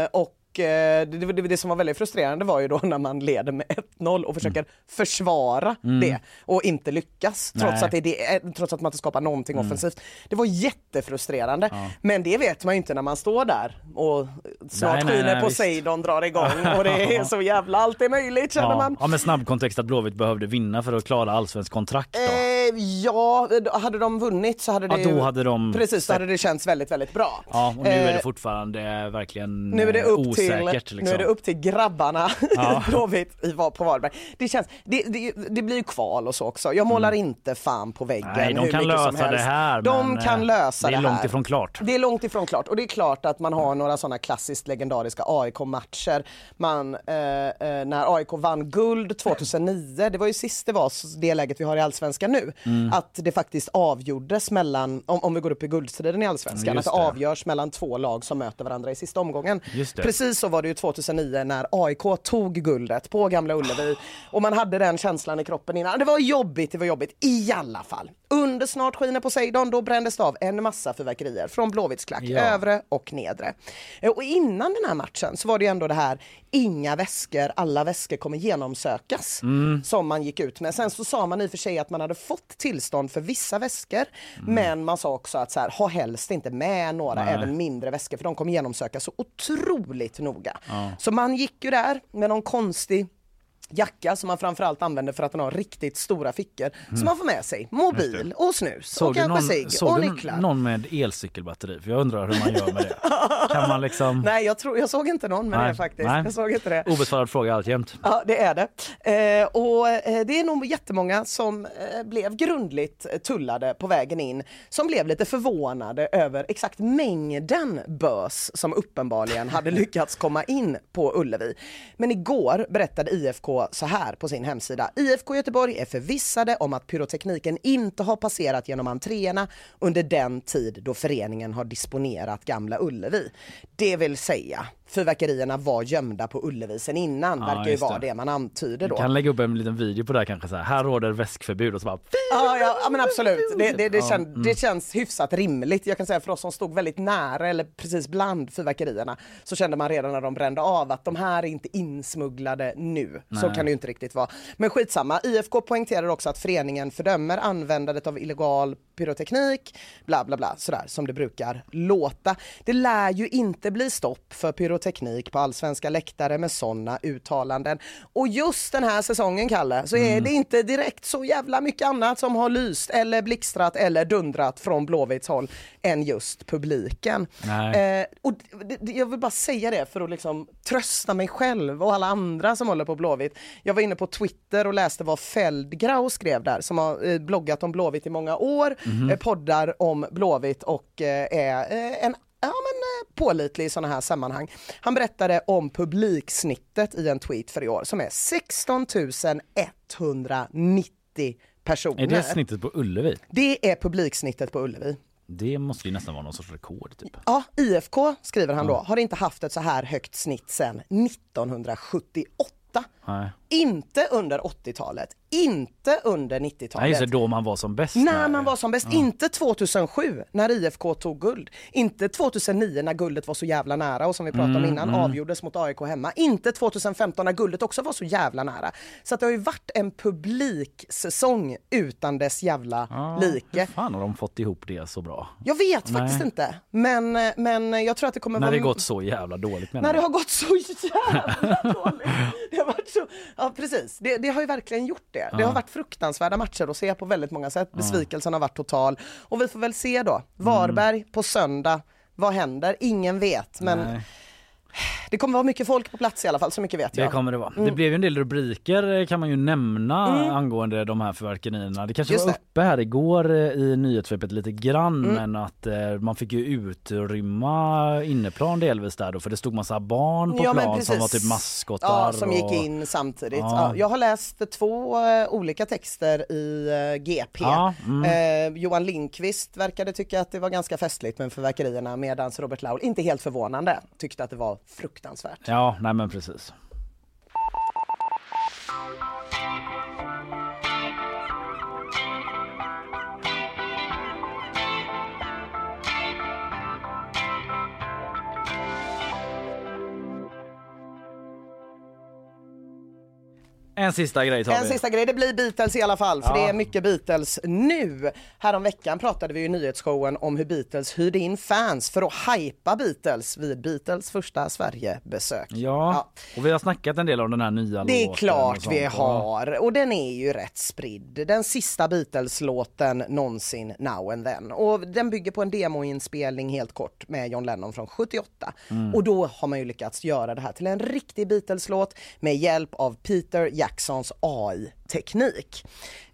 Eh, och det, det, det som var väldigt frustrerande var ju då när man leder med 1-0 och försöker försvara det och inte lyckas trots Mm. Att, det, är- trots att man inte skapar någonting offensivt. Det var jättefrustrerande. Men det vet man ju inte när man står där och snart skiner Poseidon drar igång och det är så jävla allt är möjligt känner Ja, man. ja, med snabb kontext att Blåvitt behövde vinna för att klara allsvensk kontrakt då. Eh, ja, hade de vunnit så hade det Ja, då hade de Precis, då hade det känts väldigt, väldigt bra. Ja, och nu är Eh, det fortfarande verkligen Nu är det eh, upp till, osäkert liksom. nu är det upp till grabbarna Ja. i Blåvitt i var- på Varberg. Det, känns, det, det, det blir ju kval och så också. Jag målar inte fan på väggen Mm. Nej, de kan lösa det här. De kan eh, lösa det det är här. långt ifrån klart. Det är långt ifrån klart och det är klart att man har några sådana klassiskt legendariska AIK-matcher. Man, eh, eh, när AIK vann guld 2009, det var ju sist det var det läget vi har i Allsvenskan nu, Mm. att det faktiskt avgjordes mellan, om, om vi går upp i guldstriden i Allsvenskan, Just att det avgörs mellan två lag som möter varandra i sista omgången. Just så var det ju 2009 när AIK tog guldet på Gamla Ullevi och man hade den känslan i kroppen innan. Det var jobbigt, det var jobbigt i alla fall. Under Snart skiner Poseidon då brändes det av en massa fyrverkerier från Blåvitts klack, Ja. övre och nedre. Eh, Och innan den här matchen så var det ju ändå det här inga väskor, alla väskor kommer genomsökas Mm. som man gick ut med. Sen så sa man i och för sig att man hade fått tillstånd för vissa väskor Mm. men man sa också att så här, ha helst inte med några Nej. även mindre väskor för de kommer genomsökas så otroligt noga. Så man gick ju där med någon konstig jacka som man framförallt använder för att den har riktigt stora fickor som man får med sig. Mobil och snus Mm. Såg och du kanske någon, cigg såg och du nycklar. någon med elcykelbatteri? För jag undrar hur man gör med det. kan man liksom... Nej jag, tror, jag såg inte någon med Nej, det faktiskt. nej. Jag såg inte det. Obesvarad fråga alltjämt. Ja, det är det. Eh, och eh, det är nog jättemånga som eh, blev grundligt tullade på vägen in, som blev lite förvånade över exakt mängden bös som uppenbarligen hade lyckats komma in på Ullevi. Men igår berättade IFK så här på sin hemsida. IFK Göteborg är förvissade om att pyrotekniken inte har passerat genom entréerna under den tid då föreningen har disponerat Gamla Ullevi. Det vill säga, fyrverkerierna var gömda på Ullevi sen innan, Ja, verkar ju vara det. det man antyder Du då. kan lägga upp en liten video på det här kanske så här. Här råder väskförbud och så bara Ja, ja, ja men absolut. Det, det, det, Ja, kän, mm. det känns hyfsat rimligt. Jag kan säga för oss som stod väldigt nära eller precis bland fyrverkerierna så kände man redan när de brände av att de här är inte insmugglade nu. Så Nej. kan det ju inte riktigt vara. Men skitsamma. IFK poängterar också att föreningen fördömer användandet av illegal pyroteknik, bla bla bla, sådär som det brukar låta. Det lär ju inte bli stopp för pyroteknik på allsvenska läktare med sådana uttalanden. Och just den här säsongen, Kalle, så är det inte direkt så jävla mycket annat som har lyst eller blixtrat eller dundrat från Blåvitts håll än just publiken. Eh, och jag vill bara säga det för att liksom trösta mig själv och alla andra som håller på Blåvitt. Jag var inne på Twitter och läste vad Feldgrau skrev där som har eh, bloggat om Blåvitt i många år, eh, poddar om Blåvitt och eh, är eh, en Ja men pålitlig i sådana här sammanhang. Han berättade om publiksnittet i en tweet för i år som är 16 190 personer. Är det snittet på Ullevi? Det är publiksnittet på Ullevi. Det måste ju nästan vara någon sorts rekord typ. Ja, IFK skriver han då, har inte haft ett så här högt snitt sedan 1978. Nej. Inte under 80-talet, inte under Nej, just 90-talet. det, då man var som bäst. När man var som bäst, inte 2007 när IFK tog guld, inte 2009 när guldet var så jävla nära och som vi pratade Mm, om innan avgjordes mot AIK hemma, inte 2015 när guldet också var så jävla nära. Så det har ju varit en publiksäsong utan dess jävla Hur like. fan har de fått ihop det så bra? Jag vet Nej. faktiskt inte, men, men jag tror att det kommer När vara det gått så jävla dåligt menar när det har gått så jävla dåligt. Det har varit så, ja precis, det, det har ju verkligen gjort det. Det har varit fruktansvärda matcher att se på väldigt många sätt. Besvikelsen har varit total. Och vi får väl se då. Varberg på söndag. Vad händer? Ingen vet. Men Nej. Det kommer vara mycket folk på plats i alla fall, så mycket vet Det jag. kommer det vara. Mm. Det blev ju en del rubriker eh, kan man ju nämna angående de här fyrverkerierna. Det kanske Just var det. uppe här igår eh, i nyhetssvepet lite grann Mm. men att eh, man fick ju utrymma inneplan delvis där då för det stod massa barn på Ja, plan som var typ maskotar. Ja, som gick och... in samtidigt. Ja. Ja. jag har läst två eh, olika texter i eh, GP. Mm. Johan Lindqvist verkade tycka att det var ganska festligt med fyrverkerierna medan Robert Laul, inte helt förvånande, tyckte att det var fruktansvärt. Ja, nej men precis. En sista grej tar En vi. sista grej, det blir Beatles i alla fall, för Ja. det är mycket Beatles nu. Häromveckan pratade vi i nyhetsshowen om hur Beatles hyrde in fans för att hypa Beatles vid Beatles första Sverigebesök. Ja. och vi har snackat en del om den här nya Det är låten och klart sånt. vi har och den är ju rätt spridd. Den sista Beatles-låten någonsin, Now and then. Och den bygger på en demoinspelning helt kort med John Lennon från 78. Mm. Och då har man ju lyckats göra det här till en riktig Beatles-låt med hjälp av Peter Jacksons AI-teknik.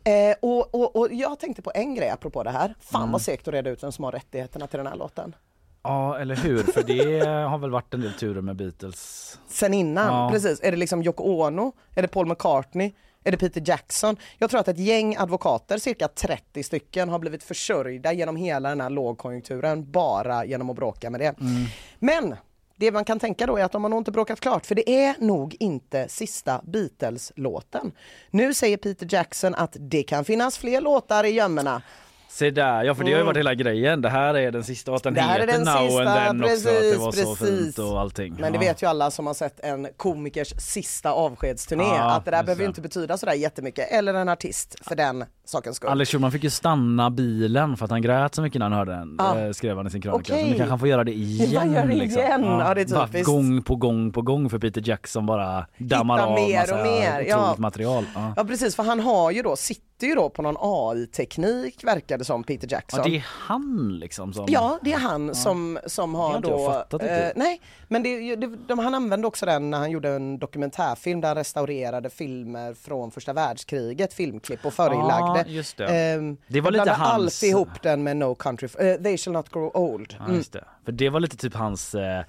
Eh, och, och, och jag tänkte på en grej apropå det här. Fan Mm. vad segt att reda ut vem som har rättigheterna till den här låten. Ja, eller hur? För det har väl varit en del turer med Beatles. sen innan. Ja. Precis. Är det liksom Yoko Ono? Är det Paul McCartney? Är det Peter Jackson? Jag tror att ett gäng advokater, cirka 30 stycken, har blivit försörjda genom hela den här lågkonjunkturen bara genom att bråka med det. Men det man kan tänka då är att de har nog inte bråkat klart för det är nog inte sista Beatles-låten. Nu säger Peter Jackson att det kan finnas fler låtar i gömmorna. Se där, ja för det har ju varit hela grejen. Det här är den sista och att den Mm. Det här är heter den Now sista, and then också. Att det var så precis, fint och allting. Men det Ja. vet ju alla som har sett en komikers sista avskedsturné Ja, att det där behöver ju inte betyda sådär jättemycket. Eller en artist för den sakens skull. Alex Schulman fick ju stanna bilen för att han grät så mycket när han hörde den, Ah. eh, skrev han i sin krönika. Okej. Så nu kanske han får göra det igen. gör det liksom. igen. Ja, det är Bara typiskt. Gång på gång på gång för Peter Jackson bara dammar Hitta av mer massa och mer, ja. material. Ja. Ja precis, för han har ju då, sitter ju då på någon AI-teknik verkar det som, Peter Jackson. Ja, det är han liksom som... Ja, det är han som, som har har inte jag då... fattat riktigt. nej, men det, det, de, han använde också den när han gjorde en dokumentärfilm där han restaurerade filmer från första världskriget, filmklipp och förinlagde. Ja, just det. Ehm, Det var lite hans- alltid ihop den med No Country, uh, They Shall Not Grow Old. Ja, Mm. just det. För det var lite typ hans eh,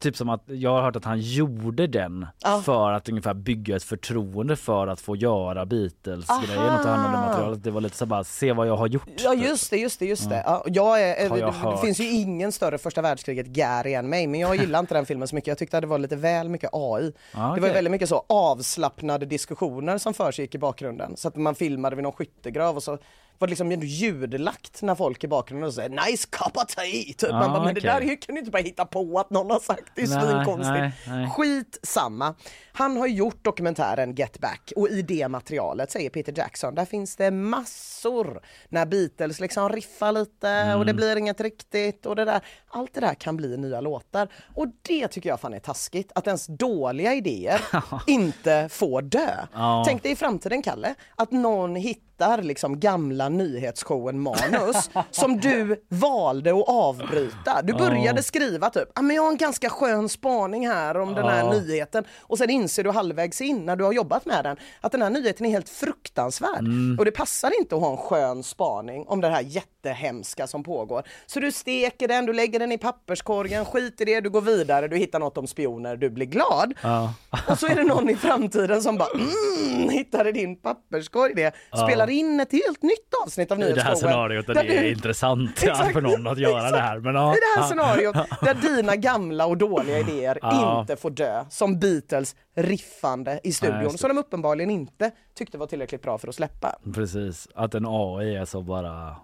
Typ som att jag har hört att han gjorde den Ja. för att ungefär bygga ett förtroende för att få göra Beatles-grejen och ta hand om det materialet. Det var lite så bara, se vad jag har gjort. Ja typ. just det, just det, just det. Ja, jag är, jag det, det hört. finns ju ingen större första världskriget Gary än mig men jag gillar inte den filmen så mycket. Jag tyckte att det var lite väl mycket AI. Ja, Det var väldigt mycket så avslappnade diskussioner som försiggick i bakgrunden. Så att man filmade vid någon skyttegrav och så var liksom ändå ljudlagt när folk i bakgrunden och säger nice cup of tea. Typ. Ja, Man bara, men det okej. där kan du inte bara hitta på att någon har sagt. Det är svinkonstigt. nej, nej. Skit samma. Han har gjort dokumentären Get Back och i det materialet säger Peter Jackson, där finns det massor när Beatles liksom riffar lite och Mm. det blir inget riktigt och det där. Allt det där kan bli nya låtar och det tycker jag fan är taskigt att ens dåliga idéer inte får dö. Ja. Tänk dig i framtiden Kalle, att någon hittar liksom gamla nyhetsshowen manus som du valde att avbryta. Du började skriva typ, ah, men jag har en ganska skön spaning här om den här nyheten och sen inser du halvvägs in när du har jobbat med den att den här nyheten är helt fruktansvärd Mm. och det passar inte att ha en skön spaning om det här jättehemska som pågår. Så du steker den, du lägger den i papperskorgen, skit i det, du går vidare, du hittar något om spioner, du blir glad. Ja. Och så är det någon i framtiden som bara mm, hittar i din papperskorg det, spelar in ett helt nytt avsnitt av I det här nyhetsshowen. scenariot där där det är du- intressant Exakt, för någon att göra exakt. det här. Men, ja. I det här Ja. scenariot där dina gamla och dåliga idéer Ja. inte får dö som Beatles riffande i studion det. som de uppenbarligen inte tyckte var tillräckligt bra för att släppa. Precis, att en AI är så bara...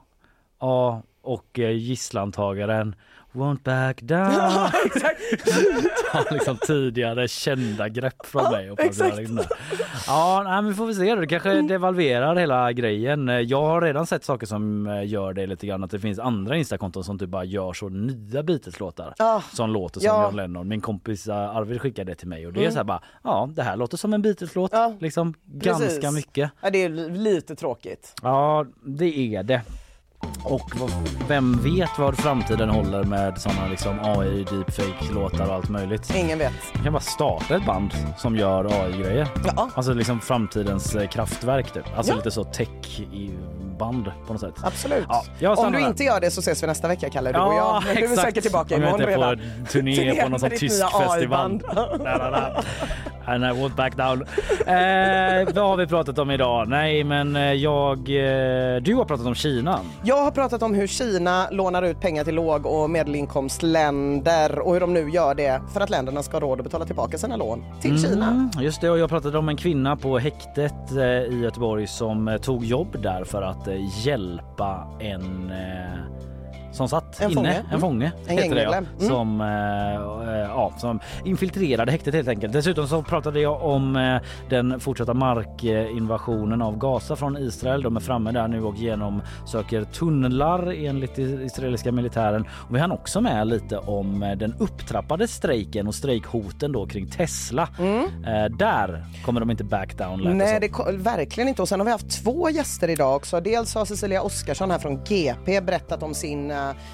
Ja, och eh, gisslantagaren won't back down. Ta liksom tidigare kända grepp från mig. Och exakt. det. Ja, nej, men vi får väl se. Det kanske devalverar hela grejen. Jag har redan sett saker som eh, gör det lite grann. Att det finns andra instakonton som typ bara gör så nya Beatles-låtar. Ah, som låter som ja. John Lennon. Min kompis eh, Arvid skickade det till mig och det är så här bara, ja det här låter som en Beatles-låt. Ja, liksom precis. ganska mycket. Ja, det är li- lite tråkigt. Ja, det är det. Och vem vet vad framtiden håller med såna liksom AI, deepfake-låtar och allt möjligt. Ingen vet. Man kan bara starta ett band som gör AI-grejer. Ja, Alltså liksom framtidens eh, kraftverk typ. Alltså Ja. lite så tech i band på något sätt. absolut. Ja, Om du inte gör det så ses vi nästa vecka Kalle, du och Ja, jag. Men Du är säkert tillbaka imorgon redan. på turné Turné på någon sån tysk festival. And I won't back down. Eh, vad har vi pratat om idag? Nej, men eh, jag... Eh, du har pratat om Kina. Jag har pratat om hur Kina lånar ut pengar till låg och medelinkomstländer och hur de nu gör det för att länderna ska ha råd att betala tillbaka sina lån till Kina. Mm, just det, och jag pratade om en kvinna på häktet eh, i Göteborg som eh, tog jobb där för att eh, hjälpa en som satt En inne, fånge. en fånge En heter det, ja. Mm. som, eh, eh, ja, som infiltrerade häktet helt enkelt. Dessutom så pratade jag om eh, den fortsatta markinvasionen av Gaza från Israel. De är framme där nu och genomsöker tunnlar enligt israeliska militären. Och vi hann också med lite om eh, den upptrappade strejken och strejkhoten då kring Tesla. Eh, där kommer de inte back down Mm. Nej, det ko- verkligen inte. Och sen har vi haft två gäster idag också. Dels har Cecilia Oskarsson här från GP berättat om sin,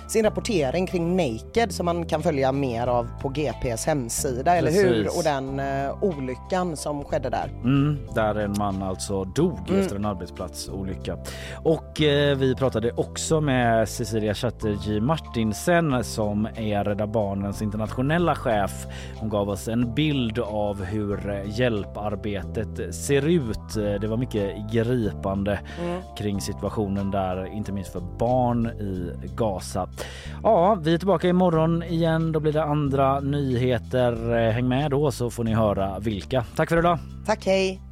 sin rapportering kring Naked som man kan följa mer av på GPs hemsida, eller hur? Precis. Och den eh, olyckan som skedde där. Mm, där en man alltså dog Mm. efter en arbetsplatsolycka. Och eh, vi pratade också med Cecilia Chatterjee Martinsen som är Rädda Barnens internationella chef. Hon gav oss en bild av hur eh, hjälparbetet ser ut. Eh, Det var mycket gripande kring situationen där, inte minst för barn i Gaza. Ja, vi är tillbaka imorgon igen. Då blir det andra nyheter. Eh, häng med då så får ni höra vilka. Tack för idag. Tack, hej!